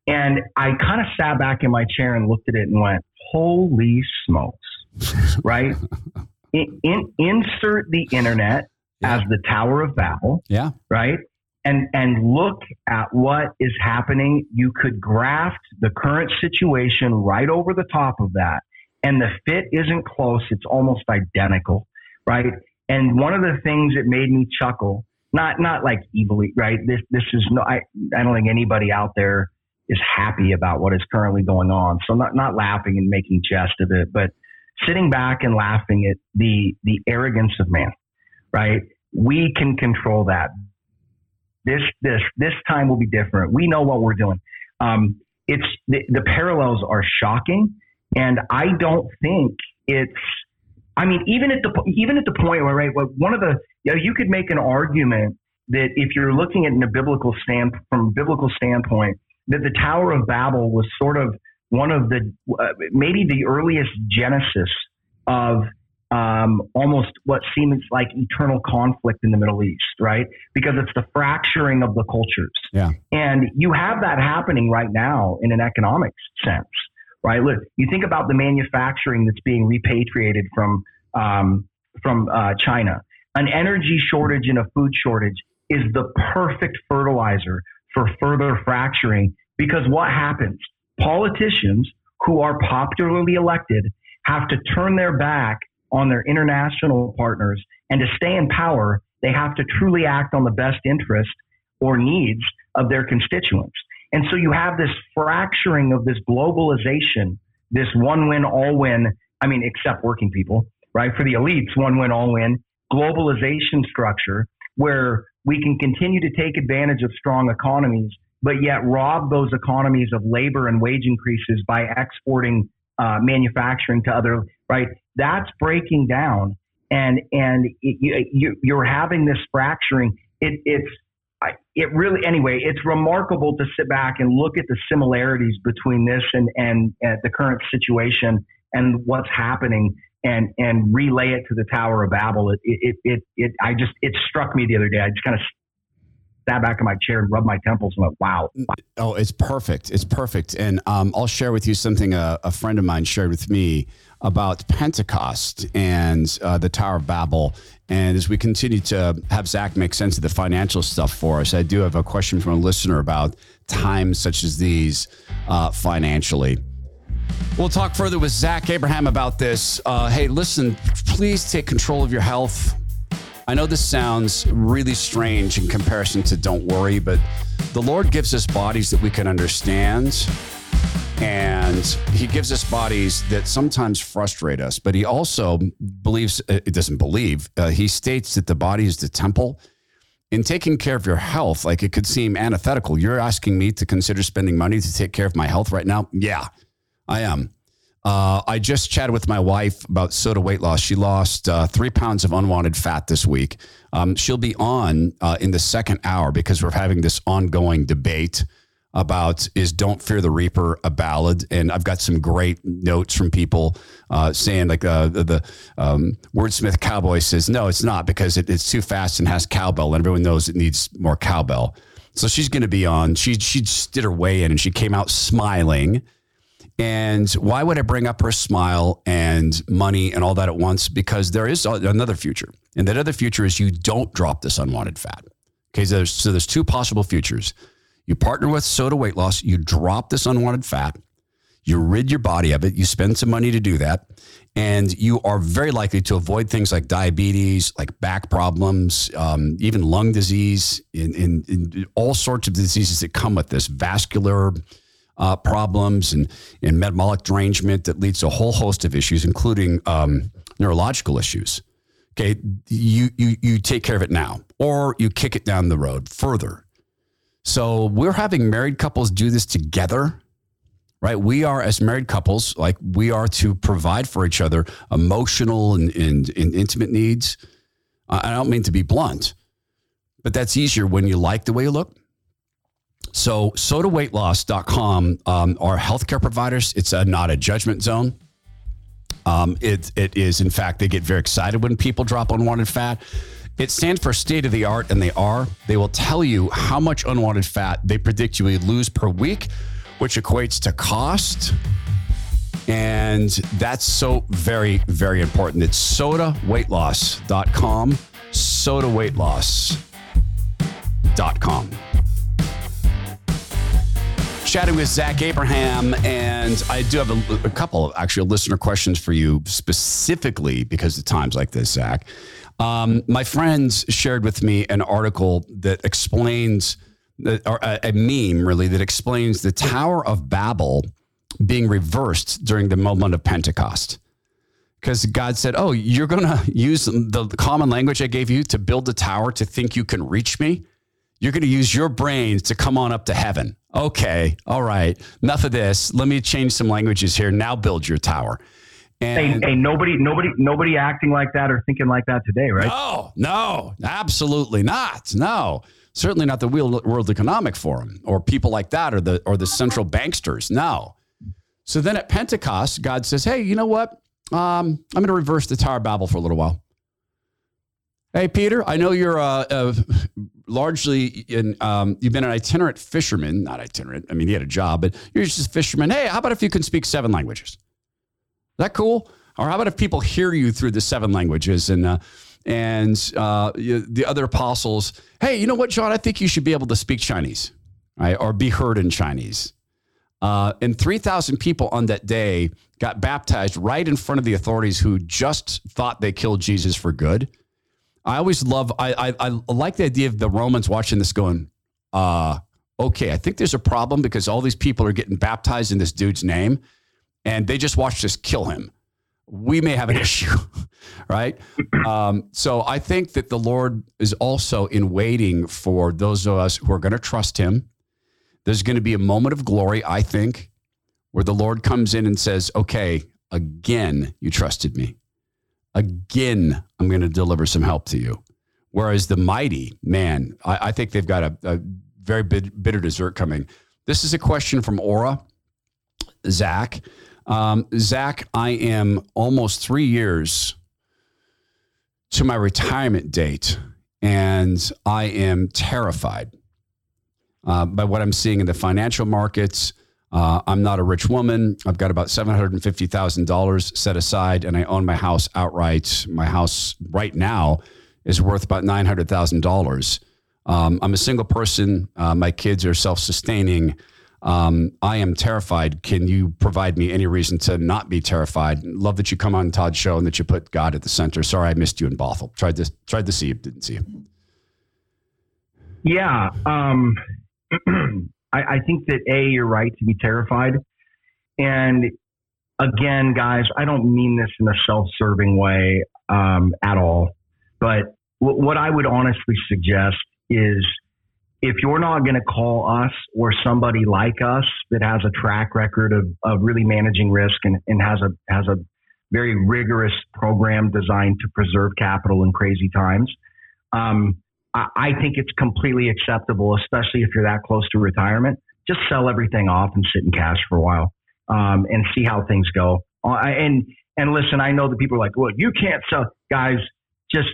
And I kind of sat back in my chair and looked at it and went, holy smokes, [LAUGHS] right? In, in, insert the internet yeah. as the Tower of Babel. Yeah. Right. And, and look at what is happening. You could graft the current situation right over the top of that. And the fit isn't close. It's almost identical. Right. And one of the things that made me chuckle, not, not like evilly, right? This, this is no, I, I don't think anybody out there is happy about what is currently going on. So not not laughing and making jest of it, but sitting back and laughing at the the arrogance of man. Right? We can control that. This this this time will be different. We know what we're doing. Um, it's the, the parallels are shocking, and I don't think it's. I mean, even at the even at the point where right, one of the you know, you could make an argument that if you're looking at in a biblical stand from a biblical standpoint, that the Tower of Babel was sort of one of the uh, maybe the earliest genesis of um, almost what seems like eternal conflict in the Middle East, right? Because it's the fracturing of the cultures. Yeah. And you have that happening right now in an economic sense, right? Look, you think about the manufacturing that's being repatriated from um, from uh, China. An energy shortage and a food shortage is the perfect fertilizer for further fracturing because what happens? Politicians who are popularly elected have to turn their back on their international partners and to stay in power, they have to truly act on the best interest or needs of their constituents. And so you have this fracturing of this globalization, this one win, all win. I mean, except working people, right? For the elites, one win, all win globalization structure where we can continue to take advantage of strong economies, but yet rob those economies of labor and wage increases by exporting uh, manufacturing to other right. That's breaking down, and and it, you, you're having this fracturing. It, it's it really anyway. It's remarkable to sit back and look at the similarities between this and and, and the current situation and what's happening and and relay it to the Tower of Babel. It it it, it I just it struck me the other day. I just kind of sat back in my chair and rubbed my temples and went, "Wow!" Oh, it's perfect. It's perfect. And um, I'll share with you something a, a, friend of mine shared with me about Pentecost and uh, the Tower of Babel. And as we continue to have Zach make sense of the financial stuff for us, I do have a question from a listener about times such as these uh, financially. We'll talk further with Zach Abraham about this. Uh, hey, listen, please take control of your health. I know this sounds really strange in comparison to don't worry, but the Lord gives us bodies that we can understand. And he gives us bodies that sometimes frustrate us, but he also believes, uh, it doesn't believe, uh, he states that the body is the temple. In taking care of your health, like it could seem antithetical. You're asking me to consider spending money to take care of my health right now? Yeah. I am. Uh, I just chatted with my wife about SOTA weight loss. She lost uh, three pounds of unwanted fat this week. Um, she'll be on uh, in the second hour because we're having this ongoing debate about is "Don't Fear the Reaper" a ballad, and I've got some great notes from people uh, saying like uh, the, the um, wordsmith cowboy says no, it's not because it, it's too fast and has cowbell, and everyone knows it needs more cowbell. So she's going to be on. She she just did her weigh in, and she came out smiling and why would I bring up her smile and money and all that at once? Because there is another future. And that other future is you don't drop this unwanted fat. Okay, so there's, so there's two possible futures. You partner with SOTA weight loss, you drop this unwanted fat, you rid your body of it, you spend some money to do that, and you are very likely to avoid things like diabetes, like back problems, um, even lung disease, in, in, in all sorts of diseases that come with this vascular uh, problems and, and metabolic derangement that leads to a whole host of issues, including um, neurological issues. Okay, you, you, you take care of it now, or you kick it down the road further. So we're having married couples do this together right? We are, as married couples, like we are to provide for each other emotional and, and, and intimate needs. I don't mean to be blunt, but that's easier when you like the way you look. So, sotaweightloss.com um, are healthcare providers. It's a, not a judgment zone. Um, it, it is, in fact, they get very excited when people drop unwanted fat. It stands for state of the art, and they are. They will tell you how much unwanted fat they predict you will lose per week, which equates to cost. And that's so very, very important. It's sotaweightloss.com, sotaweightloss.com. Chatting with Zach Abraham, and I do have a, a couple of actual listener questions for you specifically because of times like this, Zach. Um, my friends shared with me an article that explains, or a, a meme really, that explains the Tower of Babel being reversed during the moment of Pentecost. Because God said, Oh, you're going to use the common language I gave you to build the tower to think you can reach me? You're going to use your brains to come on up to heaven. Okay, all right. Enough of this. Let me change some languages here. Now build your tower. And nobody, nobody, nobody acting like that or thinking like that today, right? No, no, absolutely not. No, certainly not the World Economic Forum or people like that or the or the central banksters. No. So then at Pentecost, God says, "Hey, you know what? Um, I'm going to reverse the Tower of Babel for a little while." Hey, Peter, I know you're uh, uh, largely in, um, you've been an itinerant fisherman, not itinerant. I mean, he had a job, but you're just a fisherman. Hey, how about if you can speak seven languages? That cool? Or how about if people hear you through the seven languages and uh, and uh, the other apostles? Hey, you know what, John? I think you should be able to speak Chinese, right? Or be heard in Chinese. Uh, and 3,000 people on that day got baptized right in front of the authorities who just thought they killed Jesus for good. I always love, I, I, I like the idea of the Romans watching this going, uh, okay, I think there's a problem because all these people are getting baptized in this dude's name and they just watched us kill him. We may have an [LAUGHS] issue, right? Um, so I think that the Lord is also in waiting for those of us who are going to trust Him. There's going to be a moment of glory, I think, where the Lord comes in and says, Okay, again, you trusted me. Again, I'm going to deliver some help to you. Whereas the mighty, man, I, I think they've got a, a very bitter dessert coming. This is a question from Aura. Zach, um, Zach, I am almost three years to my retirement date, and I am terrified uh, by what I'm seeing in the financial markets. Uh, I'm not a rich woman. I've got about $750,000 set aside, and I own my house outright. My house right now is worth about $900,000. Um, I'm a single person. Uh, my kids are self sustaining. Um, I am terrified. Can you provide me any reason to not be terrified? Love that you come on Todd's show and that you put God at the center. Sorry, I missed you in Bothell. Tried to tried to see you, didn't see you. Yeah, um, [CLEARS THROAT] I, I think that a you're right to be terrified, and again, guys, I don't mean this in a self-serving way um, at all, but w- what I would honestly suggest is if you're not going to call us or somebody like us that has a track record of, of really managing risk and, and has a has a very rigorous program designed to preserve capital in crazy times, um, I, I think it's completely acceptable, especially if you're that close to retirement. Just sell everything off and sit in cash for a while um, and see how things go. Uh, and and listen, I know that people are like, "Well, you can't sell." Guys, just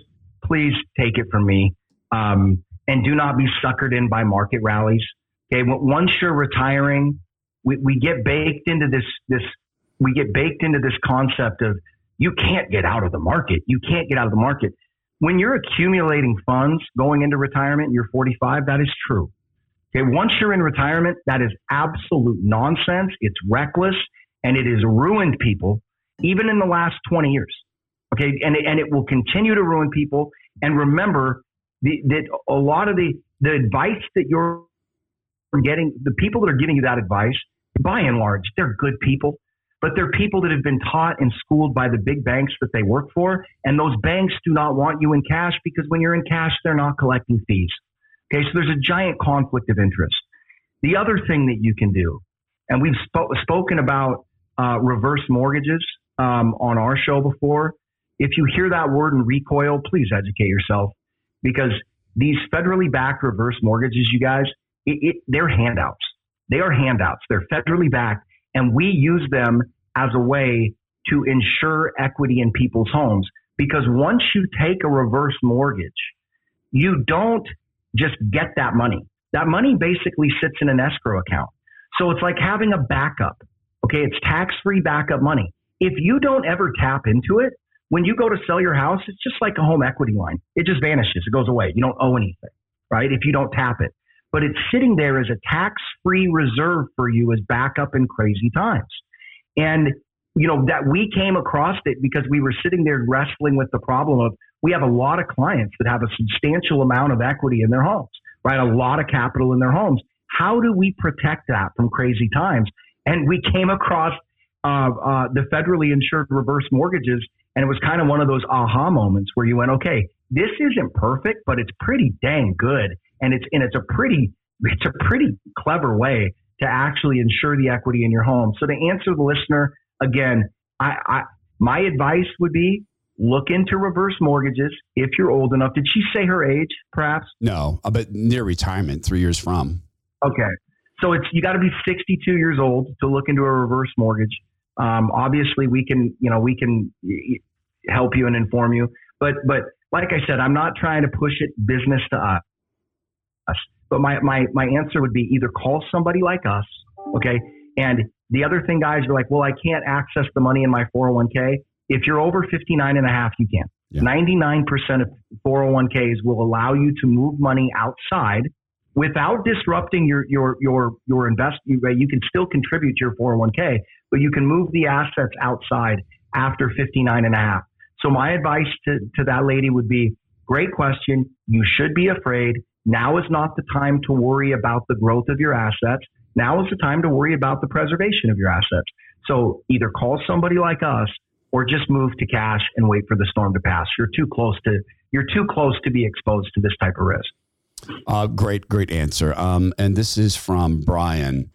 please take it from me. Um, and do not be suckered in by market rallies. Okay. Once you're retiring, we, we get baked into this, this, we get baked into this concept of you can't get out of the market. You can't get out of the market. When you're accumulating funds going into retirement, you're 45, that is true. Okay. Once you're in retirement, that is absolute nonsense. It's reckless and it has ruined people even in the last 20 years. Okay. And, and it will continue to ruin people. And remember, the, that a lot of the, the advice that you're getting, the people that are giving you that advice, by and large, they're good people, but they're people that have been taught and schooled by the big banks that they work for. And those banks do not want you in cash because when you're in cash, they're not collecting fees. Okay, so there's a giant conflict of interest. The other thing that you can do And we've sp- spoken about uh, reverse mortgages um, on our show before. If you hear that word and recoil, please educate yourself because these federally backed reverse mortgages, you guys, it, it, they're handouts. They are handouts. They're federally backed, and we use them as a way to ensure equity in people's homes. Because once you take a reverse mortgage, you don't just get that money. That money basically sits in an escrow account. So it's like having a backup. Okay, it's tax free backup money. If you don't ever tap into it, when you go to sell your house, it's just like a home equity line. It just vanishes, it goes away. You don't owe anything, right? If you don't tap it. But it's sitting there as a tax free reserve for you as backup in crazy times. And you know, that we came across it because we were sitting there wrestling with the problem of we have a lot of clients that have a substantial amount of equity in their homes, right? A lot of capital in their homes. How do we protect that from crazy times? And we came across uh, uh, the federally insured reverse mortgages, and it was kind of one of those aha moments where you went, okay, this isn't perfect, but it's pretty dang good, and it's and it's a pretty [LAUGHS] it's a pretty clever way to actually insure the equity in your home. So to answer the listener, again, I, I my advice would be look into reverse mortgages if you're old enough. Did she say her age, perhaps? No, but near retirement, three years from. Okay, so it's you got to be 62 years old to look into a reverse mortgage. Um, obviously, we can you know we can help you and inform you, but but like I said, I'm not trying to push it business to us. But my my my answer would be either call somebody like us, okay, and the other thing, guys, are like, well, I can't access the money in my 401k. If you're over 59 and a half, you can. Yeah. 99% of 401ks will allow you to move money outside without disrupting your your your your invest. You, you can still contribute to your 401k, but you can move the assets outside after 59 and a half. So my advice to, to that lady would be, great question. You should be afraid. Now is not the time to worry about the growth of your assets. Now is the time to worry about the preservation of your assets. So either call somebody like us or just move to cash and wait for the storm to pass. You're too close to you're too close to be exposed to this type of risk. Uh, great, great answer. Um, and this is from Brian.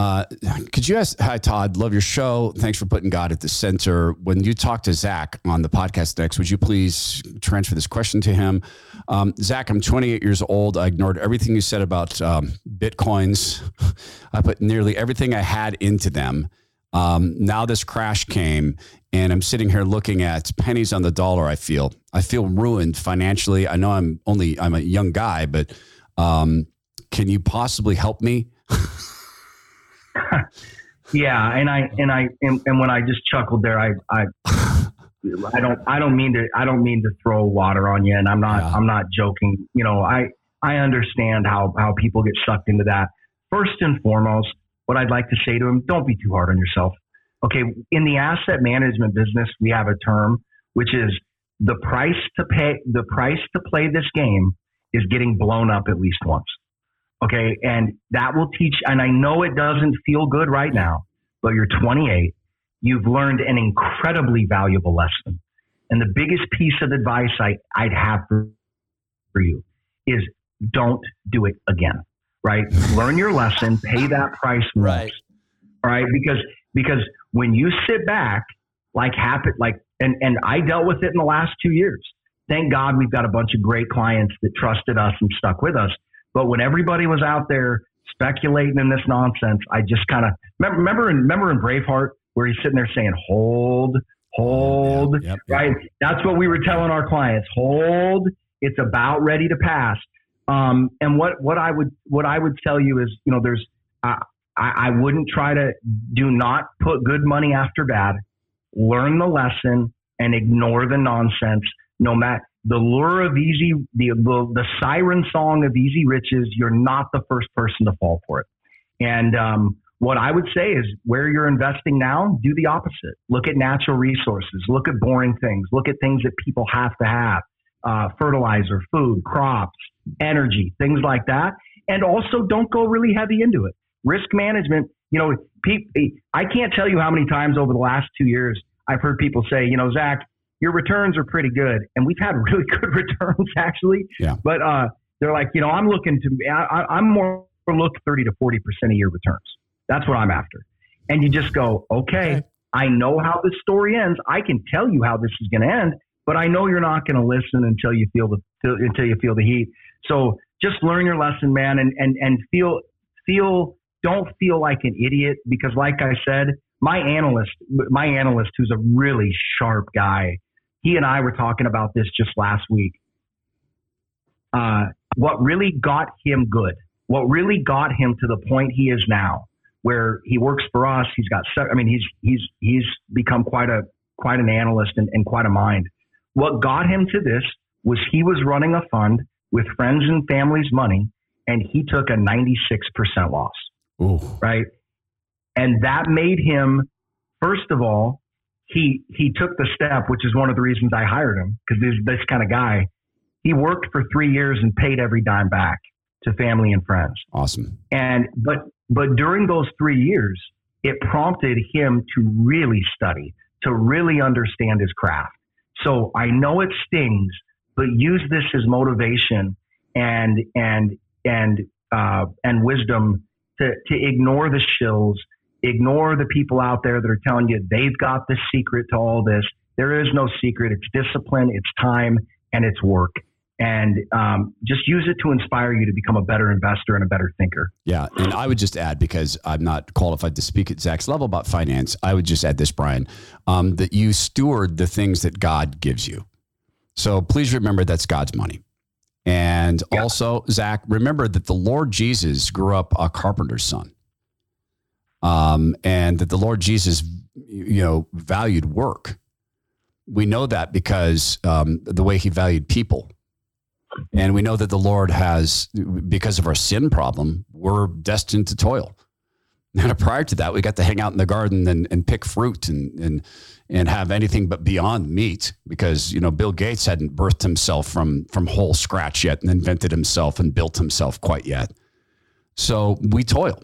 Uh, could you ask, hi, Todd, love your show. Thanks for putting God at the center. When you talk to Zach on the podcast next, would you please transfer this question to him? Um, Zach, I'm 28 years old. I ignored everything you said about um, Bitcoins. [LAUGHS] I put nearly everything I had into them. Um, now this crash came and I'm sitting here looking at pennies on the dollar. I feel, I feel ruined financially. I know I'm only, I'm a young guy, but um, can you possibly help me? [LAUGHS] yeah, and I and I and, and, when I just chuckled there, I I I don't I don't mean to I don't mean to throw water on you, and I'm not yeah. I'm not joking. You know, I I understand how how people get sucked into that. First and foremost, what I'd like to say to them: don't be too hard on yourself. Okay, in the asset management business, we have a term which is the price to pay the price to play this game is getting blown up at least once. Okay. And that will teach, and I know it doesn't feel good right now, but you're 28. You've learned an incredibly valuable lesson. And the biggest piece of advice I, I'd have for, for you is don't do it again. Right. [LAUGHS] Learn your lesson, pay that price. Once, Right. All right. Because, because when you sit back, like happen, like, and, and I dealt with it in the last two years. Thank God we've got a bunch of great clients that trusted us and stuck with us. But when everybody was out there speculating in this nonsense, I just kind of remember, remember in, remember in Braveheart where he's sitting there saying, hold, hold, yep, yep, right? Yep. That's what we were telling our clients. Hold. It's about ready to pass. Um, and what, what I would, what I would tell you is, you know, there's, uh, I, I wouldn't try to do not put good money after bad. Learn the lesson and ignore the nonsense. No matter the lure of easy, the, the, the siren song of easy riches, you're not the first person to fall for it. And um, what I would say is where you're investing now, do the opposite. Look at natural resources, look at boring things, look at things that people have to have uh, fertilizer, food, crops, energy, things like that. And also don't go really heavy into it. Risk management, you know, I can't tell you how many times over the last two years I've heard people say, you know, Zach, your returns are pretty good. And we've had [LAUGHS] really good returns actually. Yeah. But uh, they're like, you know, I'm looking to, I, am more look 30 to 40% of your returns. That's what I'm after. And you just go, okay, okay. I know how this story ends. I can tell you how this is going to end, but I know you're not going to listen until you feel the until you feel the heat. So just learn your lesson, man, and and and feel feel don't feel like an idiot because, like I said, my analyst, my analyst, who's a really sharp guy, he and I were talking about this just last week. Uh, what really got him good, what really got him to the point he is now, where he works for us, he's got, I mean, he's he's he's become quite a quite an analyst and, and quite a mind. What got him to this was he was running a fund with friends and family's money, and he took a 96% loss. Ooh. Right. And that made him, first of all, he he took the step, which is one of the reasons I hired him, because this this kind of guy. He worked for three years and paid every dime back to family and friends. Awesome. And but but during those three years, it prompted him to really study, to really understand his craft. So I know it stings, but use this as motivation and and and uh, and wisdom to to ignore the shills, ignore the people out there that are telling you they've got the secret to all this. There is no secret. It's discipline, it's time, and it's work. And um, just use it to inspire you to become a better investor and a better thinker. Yeah. And I would just add, because I'm not qualified to speak at Zach's level about finance, I would just add this, Brian, um, that you steward the things that God gives you. So please remember that's God's money. And yeah. also, Zach, remember that the Lord Jesus grew up a carpenter's son. Um, and that the Lord Jesus, you know, valued work. We know that because um, the way he valued people. And we know that the Lord has, because of our sin problem, we're destined to toil. [LAUGHS] And prior to that, we got to hang out in the garden and, and pick fruit and, and, and have anything but beyond meat because, you know, Bill Gates hadn't birthed himself from, from whole scratch yet and invented himself and built himself quite yet. So we toil.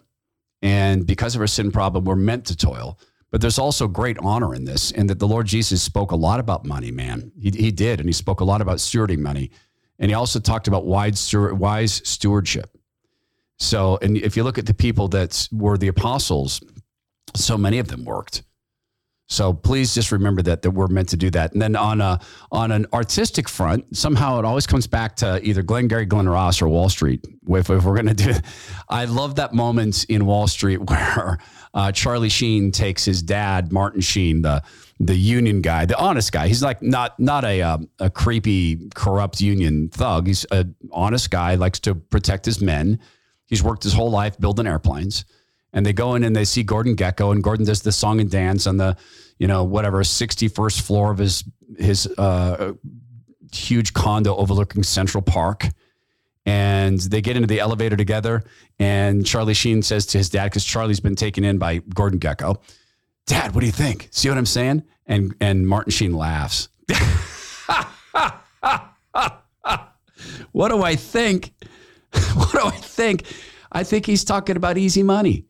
And because of our sin problem, we're meant to toil. But there's also great honor in this, and that the Lord Jesus spoke a lot about money, man. He, he did. And he spoke a lot about stewarding money. And he also talked about wise, wise stewardship. So, and if you look at the people that were the apostles, so many of them worked. So please just remember that that we're meant to do that. And then on a on an artistic front, somehow it always comes back to either Glengarry Glen Ross or Wall Street. If, if we're going to do, I love that moment in Wall Street [LAUGHS] where uh, Charlie Sheen takes his dad, Martin Sheen, the the union guy, the honest guy. He's like not not a um, a creepy, corrupt union thug. He's an honest guy, likes to protect his men He's worked his whole life building airplanes. And they go in and they see Gordon Gekko and Gordon does the song and dance on the, you know, whatever, 61st floor of his his uh, huge condo overlooking Central Park. And they get into the elevator together. And Charlie Sheen says to his dad, because Charlie's been taken in by Gordon Gekko, Dad, what do you think? See what I'm saying? And and Martin Sheen laughs. [LAUGHS] what do I think? [LAUGHS] what do I think? I think he's talking about easy money.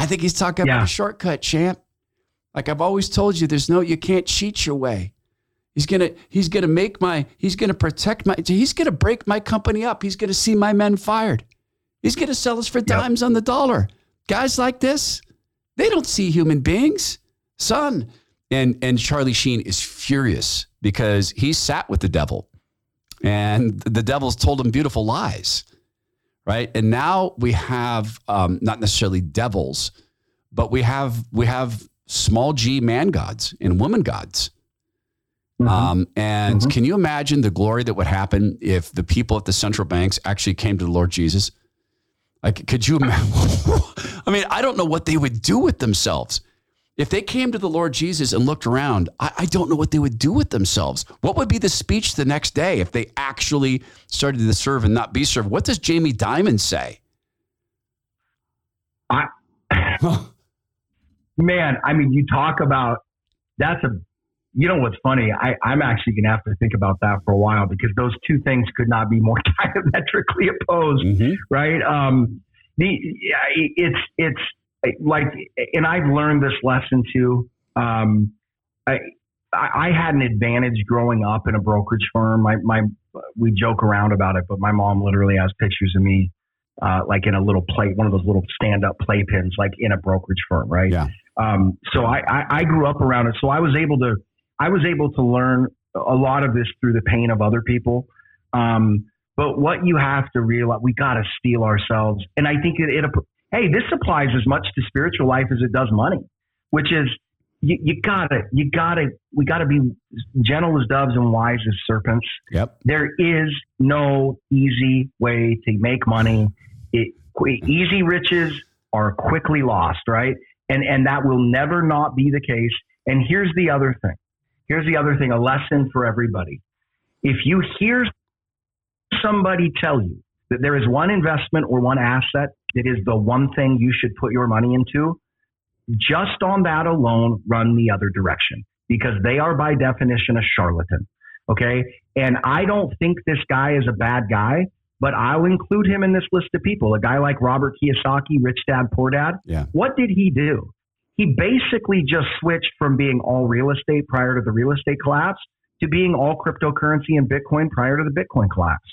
I think he's talking yeah. about a shortcut, champ. Like I've always told you, there's no you can't cheat your way. He's gonna he's gonna make my he's gonna protect my he's gonna break my company up. He's gonna see my men fired. He's gonna sell us for dimes yep. on the dollar. Guys like this, they don't see human beings, son. And and Charlie Sheen is furious because he sat with the devil, and the devil's told him beautiful lies right? And now we have um, not necessarily devils, but we have we have small g man gods and woman gods. Mm-hmm. Um, and mm-hmm. can you imagine the glory that would happen if the people at the central banks actually came to the Lord Jesus? Like, could you imagine? [LAUGHS] I mean, I don't know what they would do with themselves. If they came to the Lord Jesus and looked around, I, I, don't know what they would do with themselves. What would be the speech the next day if they actually started to serve and not be served? What does Jamie Dimon say? I, [LAUGHS] man, I mean, you talk about that's a, you know what's funny? I, I'm actually going to have to think about that for a while because those two things could not be more [LAUGHS] diametrically opposed, mm-hmm. right? Um, the, it's, it's, like, and I've learned this lesson too. Um, I, I had an advantage growing up in a brokerage firm. My, my, we joke around about it, but my mom literally has pictures of me uh, like in a little plate, one of those little stand up playpens, like in a brokerage firm, right? Yeah. Um, so I, I, I grew up around it. So I was able to, I was able to learn a lot of this through the pain of other people. Um, but what you have to realize, we got to steel ourselves. And I think it, it, hey, this applies as much to spiritual life as it does money, which is you, you gotta, you gotta, we gotta be gentle as doves and wise as serpents. Yep. There is no easy way to make money. It, easy riches are quickly lost, right? And and that will never not be the case. And here's the other thing. Here's the other thing, a lesson for everybody. If you hear somebody tell you that there is one investment or one asset that is the one thing you should put your money into, just on that alone, run the other direction because they are by definition a charlatan. Okay. And I don't think this guy is a bad guy, but I'll include him in this list of people. A guy like Robert Kiyosaki, Rich Dad, Poor Dad. Yeah. What did he do? He basically just switched from being all real estate prior to the real estate collapse to being all cryptocurrency and Bitcoin prior to the Bitcoin collapse,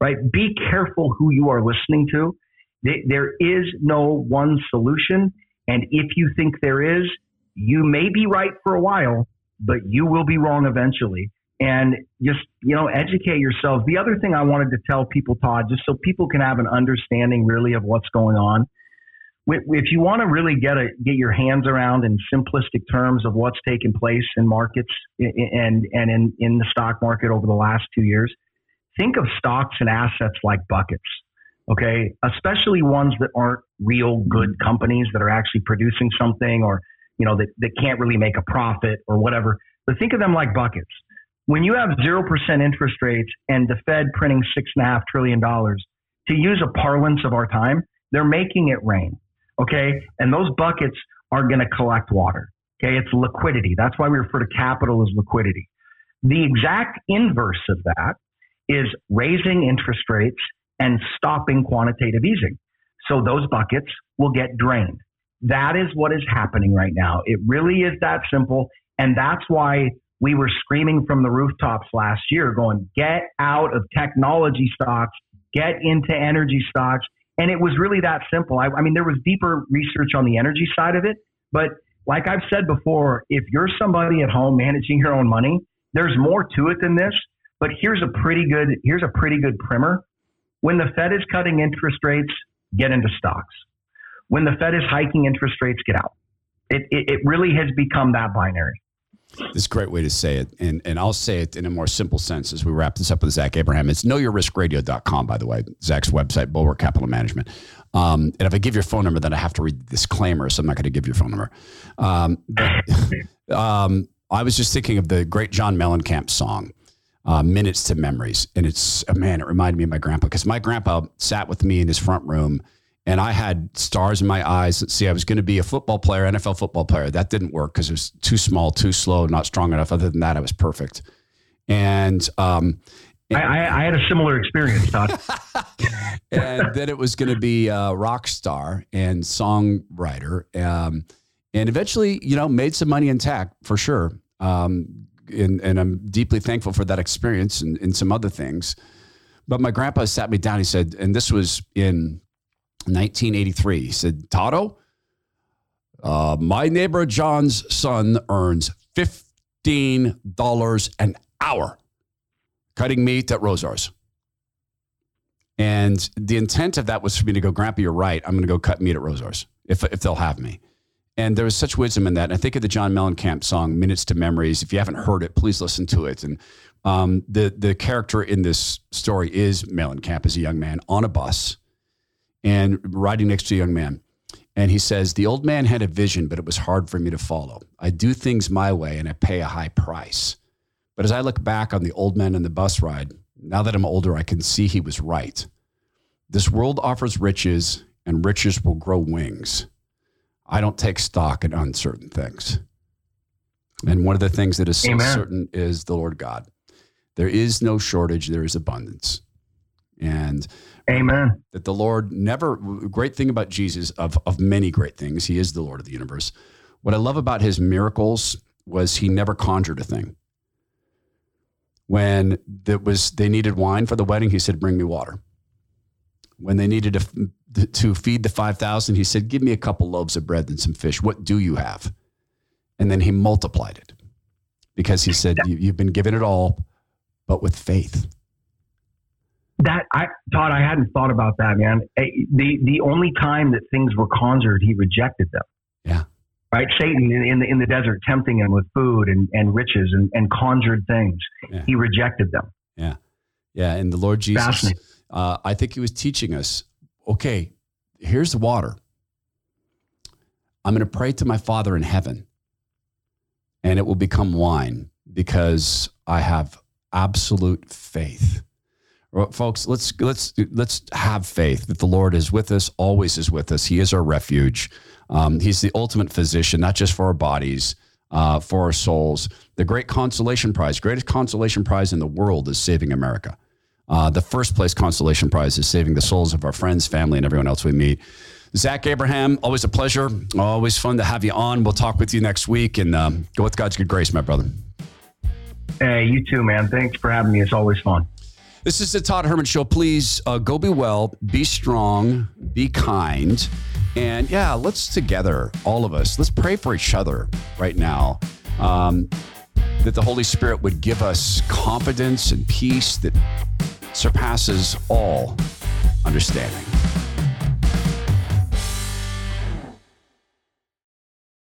right? Be careful who you are listening to. There is no one solution. And if you think there is, you may be right for a while, but you will be wrong eventually. And just, you know, educate yourselves. The other thing I wanted to tell people, Todd, just so people can have an understanding really of what's going on. If you want to really get a, get your hands around in simplistic terms of what's taken place in markets and, and in, in the stock market over the last two years, think of stocks and assets like buckets okay? Especially ones that aren't real good mm-hmm. companies that are actually producing something or, you know, that, that can't really make a profit or whatever. But think of them like buckets. When you have 0% interest rates and the Fed printing $6.5 trillion, to use a parlance of our time, they're making it rain, okay? And those buckets are going to collect water, okay? It's liquidity. That's why we refer to capital as liquidity. The exact inverse of that is raising interest rates and stopping quantitative easing. So those buckets will get drained. That is what is happening right now. It really is that simple. And that's why we were screaming from the rooftops last year, going, get out of technology stocks, get into energy stocks. And it was really that simple. I, I mean, there was deeper research on the energy side of it. But like I've said before, if you're somebody at home managing your own money, there's more to it than this. But here's a pretty good here's a pretty good primer. When the Fed is cutting interest rates, get into stocks. When the Fed is hiking interest rates, get out. It, it, it really has become that binary. This is a great way to say it. And, and I'll say it in a more simple sense as we wrap this up with Zach Abraham. It's knowyourriskradio.com, by the way, Zach's website, Bulwark Capital Management. Um, and if I give your phone number, then I have to read the disclaimer, so I'm not going to give your phone number. Um, but [LAUGHS] um, I was just thinking of the great John Mellencamp song uh, minutes to memories. And it's, oh, man, it reminded me of my grandpa because my grandpa sat with me in his front room and I had stars in my eyes. See, I was going to be a football player, NFL football player. That didn't work because it was too small, too slow, not strong enough. Other than that, I was perfect. And, um, I, I, had a similar experience, Todd. [LAUGHS] [LAUGHS] and then it was going to be a rock star and songwriter. Um, and eventually, you know, made some money in tech for sure. Um, and, and I'm deeply thankful for that experience and, and some other things. But my grandpa sat me down. He said, and this was in 1983. He said, Tato, uh, my neighbor John's son earns $15 an hour cutting meat at Rosar's. And the intent of that was for me to go, Grandpa, you're right. I'm going to go cut meat at Rosar's if, if they'll have me. And there was such wisdom in that. And I think of the John Mellencamp song, Minutes to Memories. If you haven't heard it, please listen to it. And um, the, the character in this story is Mellencamp as a young man on a bus and riding next to a young man. And he says, The old man had a vision, but it was hard for me to follow. I do things my way and I pay a high price. But as I look back on the old man and the bus ride, now that I'm older, I can see he was right. This world offers riches, and riches will grow wings. I don't take stock in uncertain things. And one of the things that is so certain is the Lord God. There is no shortage, there is abundance. And Amen. That the Lord never, great thing about Jesus, of, of many great things, he is the Lord of the universe. What I love about his miracles was he never conjured a thing. When that was they needed wine for the wedding, he said, Bring me water. when they needed to, to feed the 5,000, he said, Give me a couple loaves of bread and some fish. What do you have? And then he multiplied it because he said, You've been given it all, but with faith. That I thought I hadn't thought about that, man. The the only time that things were conjured, he rejected them. Yeah. Right? Satan in the in the desert tempting him with food and, and riches and, and conjured things. Yeah. He rejected them. Yeah. Yeah. And the Lord Jesus uh, I think he was teaching us okay, here's the water. I'm going to pray to my Father in heaven, and it will become wine because I have absolute faith. Well, folks, let's let's let's have faith that the Lord is with us, always is with us. He is our refuge. Um, he's the ultimate physician, not just for our bodies, uh, for our souls. The great consolation prize, greatest consolation prize in the world, is saving America. Uh, the first place consolation prize is saving the souls of our friends, family, and everyone else we meet. Zach Abraham, always a pleasure. Always fun to have you on. We'll talk with you next week and um, go with God's good grace, my brother. Hey, you too, man. Thanks for having me. It's always fun. This is the Todd Herman Show. Please uh, go be well, be strong, be kind. And yeah, let's together, all of us, let's pray for each other right now. Um, that the Holy Spirit would give us confidence and peace that surpasses all understanding.